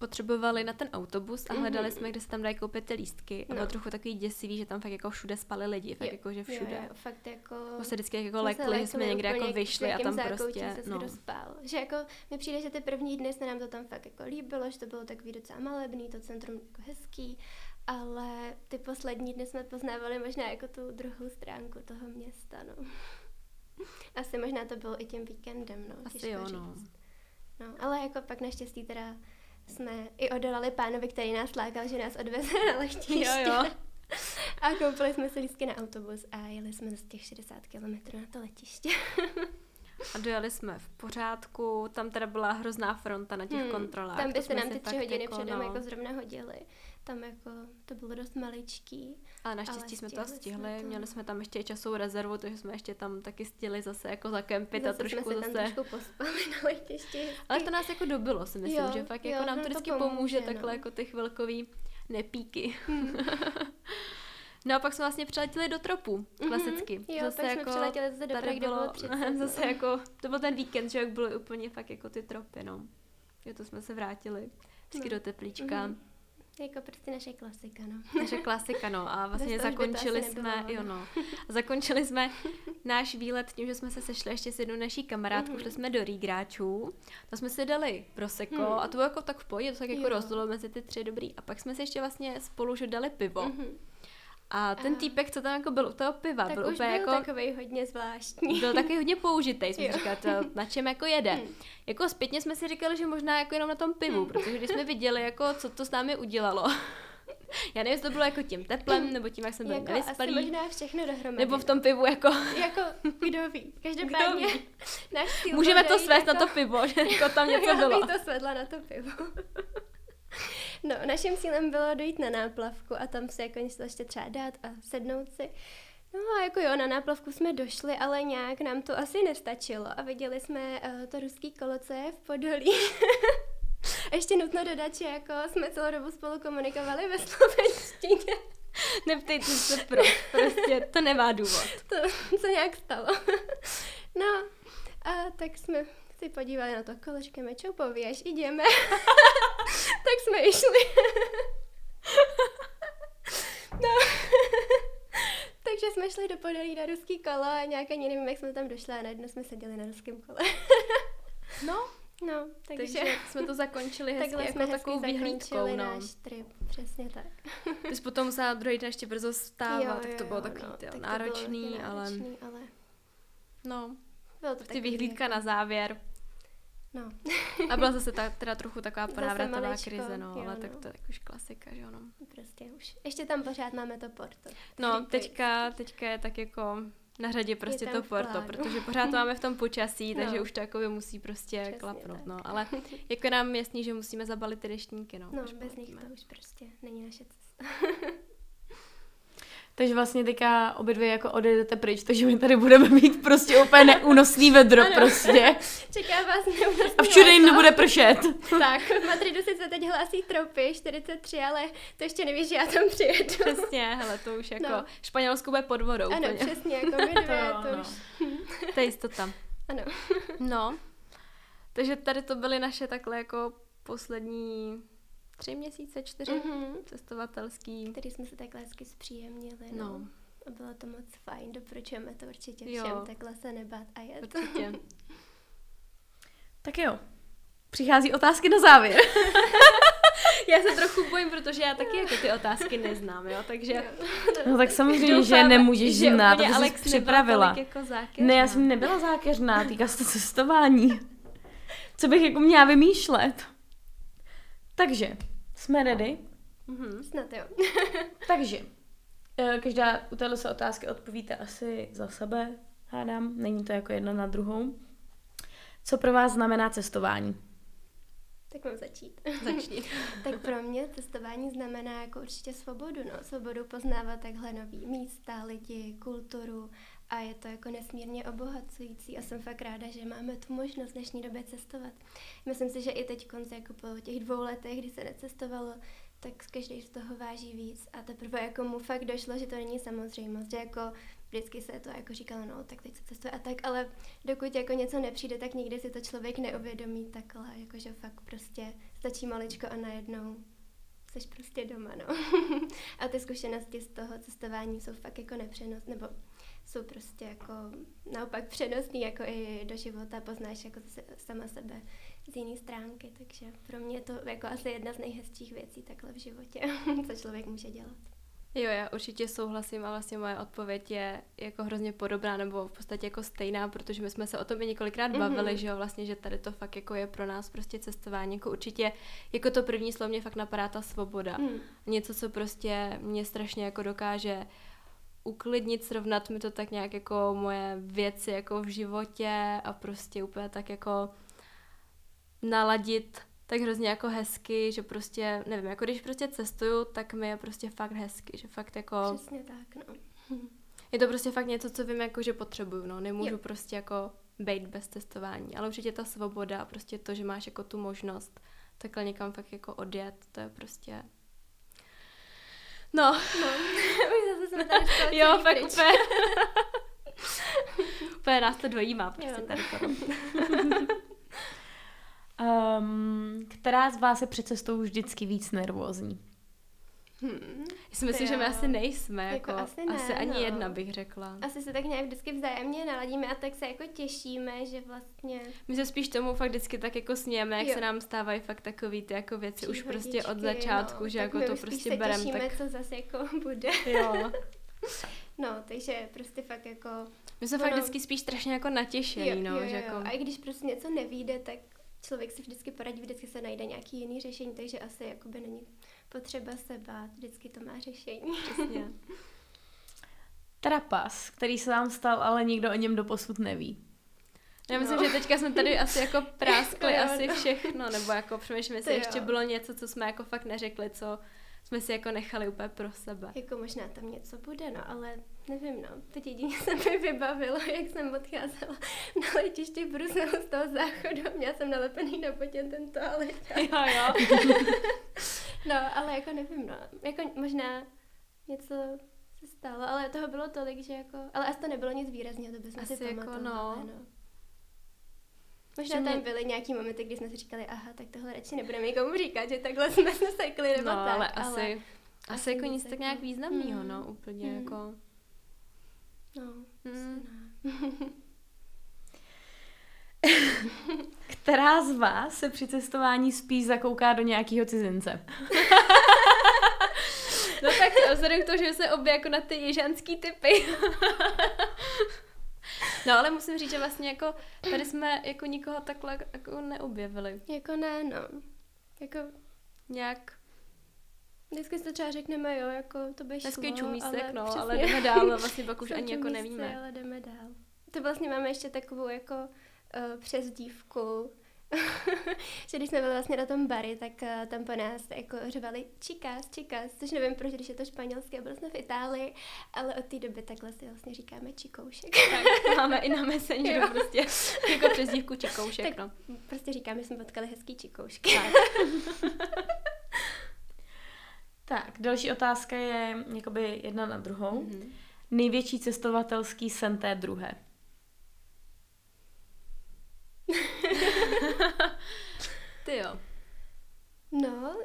potřebovali na ten autobus a hledali mm-hmm. jsme, kde se tam dají koupit ty lístky. A bylo no. trochu takový děsivý, že tam fakt jako všude spali lidi, fakt jo, jako, že všude. Jo, jo, fakt jako... Jako se vždycky jako lekli, že jsme někde jako vyšli a tam prostě, se no. spál. Že jako mi přijde, že ty první dny se nám to tam fakt jako líbilo, že to bylo takový docela malebný, to centrum jako hezký, ale ty poslední dny jsme poznávali možná jako tu druhou stránku toho města, no. [laughs] Asi možná to bylo i tím víkendem, no. Asi jo, no. No, ale jako pak naštěstí teda jsme i odolali pánovi, který nás lákal, že nás odveze na letiště. Jo, jo. [laughs] A koupili jsme si lístky na autobus a jeli jsme z těch 60 km na to letiště. A dojeli jsme v pořádku, tam teda byla hrozná fronta na těch hmm, kontrolách. Tam by se nám ty tři hodiny jako, předem no. jako zrovna hodily. Tam jako to bylo dost maličký. Ale naštěstí ale jsme to stihli, jsme to... měli jsme tam ještě časovou rezervu, takže jsme ještě tam taky stihli zase jako zakempit zase a trošku jsme se tam trošku pospali [laughs] na letišti. Ale to nás jako dobilo, si myslím, jo, že fakt jo, jako nám to vždycky to pomůže, pomůže no. takhle jako ty chvilkový nepíky. Hmm. [laughs] No a pak jsme vlastně přiletěli do tropu, mhm. klasicky. Mm-hmm. Jo, zase pak jako, jsme přiletěli zase do Prahy, kde bylo 30. [laughs] Zase jako, to byl ten víkend, že jak byly úplně fakt jako ty tropy, no. Jo, to jsme se vrátili vždycky no. do teplíčka. Mm-hmm. Jako prostě naše klasika, no. [laughs] Naše klasika, no. A vlastně zakončili jsme, jo no. Zakončili jsme náš výlet tím, že jsme se sešli ještě s jednou naší kamarádkou, mm-hmm. šli jsme do Rígráčů. To jsme si dali proseko mm. a to bylo jako tak v pohodě, to tak jako rozdělilo mezi ty tři dobrý. A pak jsme si ještě vlastně spolu že dali pivo. Mm-hmm. A ten týpek, co tam jako byl u toho piva, tak byl už úplně byl jako... takový hodně zvláštní. Byl takový hodně použitý, jsme říkali, to, na čem jako jede. Hmm. Jako zpětně jsme si říkali, že možná jako jenom na tom pivu, hmm. protože když jsme viděli, jako co to s námi udělalo. [laughs] Já nevím, jestli to bylo jako tím teplem, nebo tím, jak jsem byl jako nevyspalý. Asi možná všechno dohromady. Nebo v tom pivu jako... jako, kdo ví. Každopádně kdo ví. [laughs] náš Můžeme to svést jako... na to pivo, že jako tam něco [laughs] bylo. Já to svedla na to pivo. No, naším cílem bylo dojít na náplavku a tam se jako něco ještě třeba dát a sednout si. No a jako jo, na náplavku jsme došli, ale nějak nám to asi nestačilo a viděli jsme uh, to ruský kolo, co je v Podolí. [laughs] ještě nutno dodat, že jako jsme celou dobu spolu komunikovali ve slovenštině. [laughs] Neptejte se pro, prostě to nemá důvod. To se nějak stalo. [laughs] no, a tak jsme si podívali na to kolečkem, čo pověš, jdeme. [laughs] tak jsme išli. [laughs] no. tak [laughs] takže jsme šli do Podolí na ruský kolo a nějaké, nevím, jak jsme tam došli a najednou jsme seděli na ruském kole. no, No, takže, takže jsme to zakončili hezky takhle jako jsme takovou vyhlídkou. No. náš trip, přesně tak. Ty jsi potom musela druhý den ještě brzo vstávat, jo, tak to jo, bylo takový no, tak náročný, bylo ale... náročný, ale... No, bylo to ty vyhlídka na závěr. No. A byla zase ta, teda trochu taková ponávratová maličko, krize, no, jo, ale no. tak to je tak už klasika, že jo, no. Prostě už. Ještě tam pořád máme to Porto. No, teďka, teďka je tak jako na řadě prostě to Porto, plánu. protože pořád to máme v tom počasí, [laughs] takže No. už to jako musí prostě Přesně klapnout, tak. no. Ale jako je nám jasný, že musíme zabalit ty deštníky, no. No, bez nich to už prostě není naše cesta. [laughs] Takže vlastně teďka obě dvě jako odejdete pryč, takže my tady budeme mít prostě úplně neúnosný vedro Ano. prostě. [laughs] Čeká vás neúnosný A všude jim nebude pršet. Tak, v Madridu sice teď hlásí tropy, 43, ale to ještě nevíš, že já tam přijedu. Přesně, hele, to už jako, No. Španělsko bude pod vodou Ano, úplně. přesně, jako my dvě, [laughs] To to, ano. už. To je jistota. Ano. No, takže tady to byly naše takhle jako poslední tři měsíce, čtyři Mhm. cestovatelský. Který jsme se takhle hezky zpříjemnili, no. No, A bylo to moc fajn, doporučujeme to určitě Jo. všem, takhle se nebát a jet. určitě. [laughs] Tak jo. Přichází otázky na závěr. [laughs] Já se trochu bojím, protože já taky jako ty otázky neznám, jo, takže [laughs] No tak samozřejmě, že nemůžeš že znát, aby jsi připravila. jako zákeřná. Ne, já jsem nebyla zákeřná, týká se to cestování. Co bych jako měla vymýšlet? Takže, jsme ready? Mhm. Snad jo. [laughs] Takže, eh, každá u téhle se otázky odpovíte asi za sebe, hádám. Není to jako jedna na druhou. Co pro vás znamená cestování? Tak mám začít. [laughs] Začni. [laughs] Tak pro mě cestování znamená jako určitě svobodu, no. Svobodu poznávat takhle nový místa, lidi, kulturu a je to jako nesmírně obohacující a jsem fakt ráda, že máme tu možnost v dnešní době cestovat. Myslím si, že i teď konce jako po těch dvou letech, kdy se necestovalo, tak každý z toho váží víc a teprve jako mu fakt došlo, že to není samozřejmost, že jako vždycky se to jako říkalo, no tak teď se cestuje a tak, ale dokud jako něco nepřijde, tak nikdy si to člověk neuvědomí takhle, jakože fakt prostě stačí maličko a najednou jsi prostě doma, no. [laughs] a ty zkušenosti z toho cestování jsou fakt jako nepřenos, nebo jsou prostě jako naopak přenosný jako i do života, poznáš jako se, sama sebe z jiné stránky, takže pro mě je to jako asi jedna z nejhezčích věcí takhle v životě, [laughs] co člověk může dělat. Jo, já určitě souhlasím a vlastně moje odpověď je jako hrozně podobná nebo v podstatě jako stejná, protože my jsme se o tom i několikrát bavili, Mhm. že jo, vlastně, že tady to fakt jako je pro nás prostě cestování, jako určitě, jako to první slovo mě fakt napadá ta svoboda. Hmm. Něco, co prostě mě strašně jako dokáže uklidnit, srovnat mi to tak nějak jako moje věci jako v životě a prostě úplně tak jako naladit tak hrozně jako hezky, že prostě, nevím, jako když prostě cestuju, tak mi je prostě fakt hezky, že fakt jako, Přesně tak, no. je to prostě fakt něco, co vím jako, že potřebuju, no, nemůžu Jo. prostě jako být bez testování, ale určitě ta svoboda, prostě to, že máš jako tu možnost takhle někam fakt jako odjet, to je prostě, no, no. [laughs] Už zase jsme tady jo, fakt pryč. úplně, [laughs] úplně nás to dojímá prostě tady to. Um, [laughs] která z vás je před cestou vždycky víc nervózní? Hmm. Já si myslím, To že my jo. asi nejsme, jako, Jako asi ne, asi ani no. jedna bych řekla. Asi se tak nějak vždycky vzájemně naladíme a tak se jako těšíme, že vlastně My se spíš tomu fakt vždycky tak jako smějeme, jak Jo. se nám stávají fakt takový ty jako věci už prostě od začátku, no, že tak jako to prostě se berem těšíme, tak... co zase jako [laughs] bude. Jo. No, takže prostě fakt jako... My jsme Ono- fakt vždycky spíš strašně jako natěšený, no, že jako... A i když prostě něco nevíde, tak člověk si vždycky poradí, vždycky se najde nějaký jiný řešení, takže asi jakoby není potřeba se bát, vždycky to má řešení. Přesně. [laughs] Trapas, který se vám stal, ale nikdo o něm doposud neví. Já myslím, No. že teďka jsme tady asi jako [laughs] práskli Jo, asi no. všechno, nebo jako přemýšlím, jestli ještě jo. bylo něco, co jsme jako fakt neřekli, co jsme si jako nechali úplně pro sebe. Jako možná tam něco bude, no, ale nevím, no. Teď jedině se mi vybavilo, jak jsem odcházela na letišti v Bruselu z toho záchodu a měla jsem nalepený na botě ten toalet. Jo, jo. [laughs] No, ale jako nevím, no. Jako možná něco se stalo, ale toho bylo tolik, že jako... Ale asi to nebylo nic výrazného, to bychom Asi si jako no. no. Možná mě- tam byly nějaký momenty, kdy jsme si říkali, aha, tak tohle radši nebudeme nikomu říkat, že takhle jsme se sekli nebo No, tak. ale asi, asi, asi jako nic tak jako- nějak významného, Hmm. no, úplně Hmm. jako... [laughs] [laughs] Která z vás se při cestování spíš zakouká do nějakého cizince? [laughs] no tak vzhledem k tomu, že se obě jako na ty jižanský typy. [laughs] no ale musím říct, že vlastně jako tady jsme jako nikoho takhle jako neobjevili. Jako ne, no. Jako nějak Vždycky se třeba řekneme, jo, jako to by šlo, Hezký čumísek, ale no, přesně. ale jdeme dál, vlastně pak už ani jako nevíme. ale jdeme dál. To vlastně máme ještě takovou jako uh, přezdívku, [laughs] že když jsme byli vlastně na tom bary, tak uh, tam po nás jako řvali čikás, čikás, což nevím proč, když je to španělské, byli jsme v Itálii, ale od té doby takhle si vlastně říkáme čikoušek. Tak máme i na Messengeru prostě jako přezdívku čikoušek, tak no. prostě říkáme, že jsme potkali hezký čikoušky. Tak. tak, další otázka je jakoby jedna na druhou. Mm-hmm. Největší cestovatelský sen té druhé. [laughs] Ty jo. No,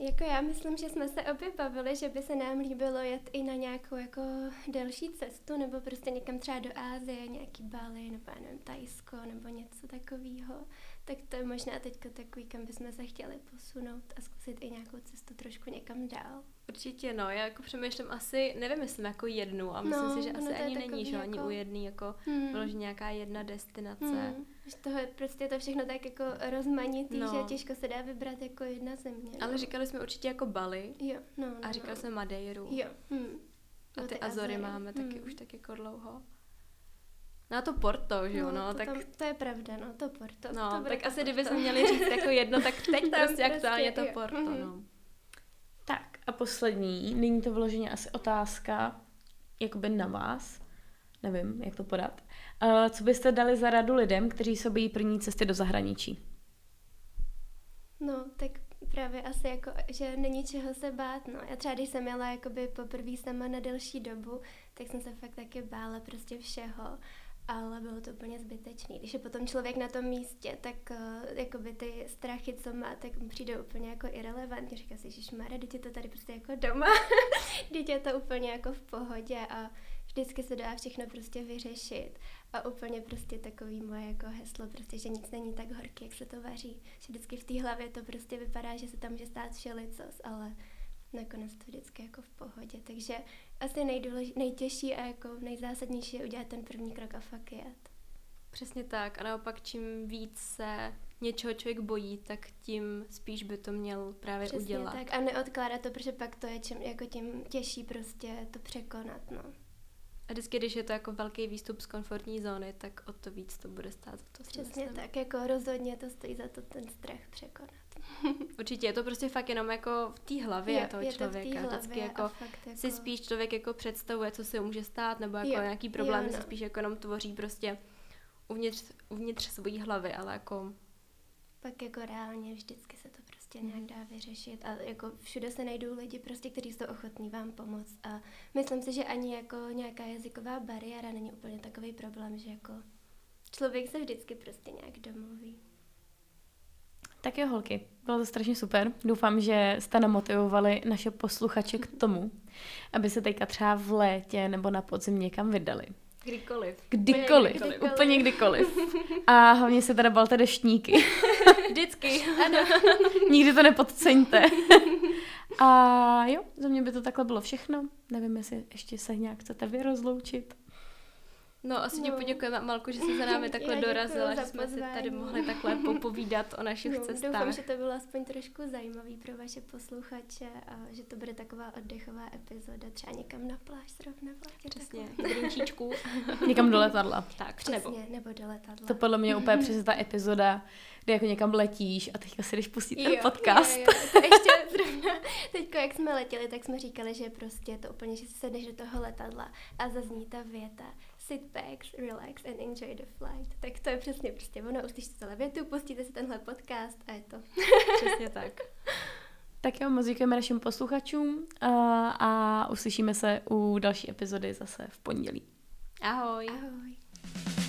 jako já myslím, že jsme se obě bavili, že by se nám líbilo jet i na nějakou jako delší cestu, nebo prostě někam třeba do Ázie, nějaký Bali, nebo já nevím, Tajsko, nebo něco takového. Tak to je možná teďka takový, kam bychom se chtěli posunout a zkusit i nějakou cestu trošku někam dál. Určitě, no, já jako přemýšlím asi, nevím, jestli jako jednu a myslím no, si, že no asi ani není, že jako... ani u jedný jako hmm. vyloženě nějaká jedna destinace. Hmm. Že toho je prostě to všechno tak jako rozmanitý, no. že těžko se dá vybrat jako jedna země. No. Ale říkali jsme určitě jako Bali. Jo, no, no A říkali no. jsme Madeiru. Jo. Hmm. A ty, ty Azory, Azory máme hmm. taky už tak jako dlouho. No a to Porto, že jo, no, no to tak... Tam, to je pravda, no, to Porto. No, to tak asi kdybychom měli říct jako jedno, tak [laughs] teď prostě aktuálně to Porto, mm-hmm. no. A poslední, není to vyloženě asi otázka, jakoby na vás, nevím, jak to podat. Uh, co byste dali za radu lidem, kteří se bojí první cesty do zahraničí? No, tak právě asi jako, že není čeho se bát, no. Já třeba, když jsem jela jakoby poprvé sama na delší dobu, tak jsem se fakt taky bála prostě všeho ale bylo to úplně zbytečný. Když je potom člověk na tom místě, tak uh, jakoby ty strachy, co má, tak mu přijde úplně jako irrelevantní. Říká si, že Mara, je to tady prostě jako doma, [laughs] je to úplně jako v pohodě a vždycky se dá všechno prostě vyřešit. A úplně prostě takový moje jako heslo, prostě, že nic není tak horký, jak se to vaří. Že vždycky v té hlavě to prostě vypadá, že se tam může stát všelicos, ale nakonec to vždycky jako v pohodě. Takže asi nejdůlež, nejtěžší a jako nejzásadnější je udělat ten první krok a fakt jet. Přesně tak. A naopak, čím víc se něčeho člověk bojí, tak tím spíš by to měl právě Přesně udělat. tak. A neodkládat to, protože pak to je čím, jako tím těžší prostě to překonat, no. A vždycky, když je to jako velký výstup z komfortní zóny, tak o to víc to bude stát za to. Přesně myslím. tak, jako rozhodně to stojí za to ten strach překonat. [laughs] Určitě, je to prostě fakt jenom jako v té hlavě je, toho je člověka. To Vždycky jako, jako, jako si spíš člověk jako představuje, co se může stát, nebo jako jo, nějaký problém jo, no. si spíš jako jenom tvoří prostě uvnitř, uvnitř svojí hlavy, ale jako... Pak jako reálně vždycky se to prostě nějak dá vyřešit a jako všude se najdou lidi prostě, kteří jsou ochotní vám pomoct a myslím si, že ani jako nějaká jazyková bariéra není úplně takový problém, že jako člověk se vždycky prostě nějak domluví. Tak jo, holky, bylo to strašně super. Doufám, že jste namotivovali naše posluchače k tomu, aby se teďka třeba v létě nebo na podzim někam vydali. Kdykoliv. Kdykoliv, kdykoliv. úplně kdykoliv. [laughs] A hlavně se teda balte deštníky. [laughs] Vždycky. Ano. [laughs] Nikdy to nepodceňte. A jo, za mě by to takhle bylo všechno. Nevím, jestli ještě se nějak chcete vy rozloučit. No, asi no. ti poděkujeme, Malku, že jsi za námi [laughs] takhle Já dorazila, že jsme si tady mohli takhle [laughs] popovídat o našich no, cestách. Doufám, že to bylo aspoň trošku zajímavý pro vaše posluchače a že to bude taková oddechová epizoda, třeba někam na pláž zrovna. Přesně, drinčíčku. [laughs] někam do letadla. Tak, Přesně, nebo. nebo do letadla. To podle mě úplně přesně ta epizoda, kdy jako někam letíš a teďka si jdeš pustit ten podcast. Jo, jo. To ještě zrovna, teďko jak jsme letěli, tak jsme říkali, že prostě to úplně, že si sedneš do toho letadla a zazní ta věta sit back, relax and enjoy the flight. Tak to je přesně prostě ono, uslyšíte celé větu, pustíte si tenhle podcast a je to. [laughs] Přesně tak. Tak jo, moc děkujeme našim posluchačům a, a uslyšíme se u další epizody zase v pondělí. Ahoj. Ahoj.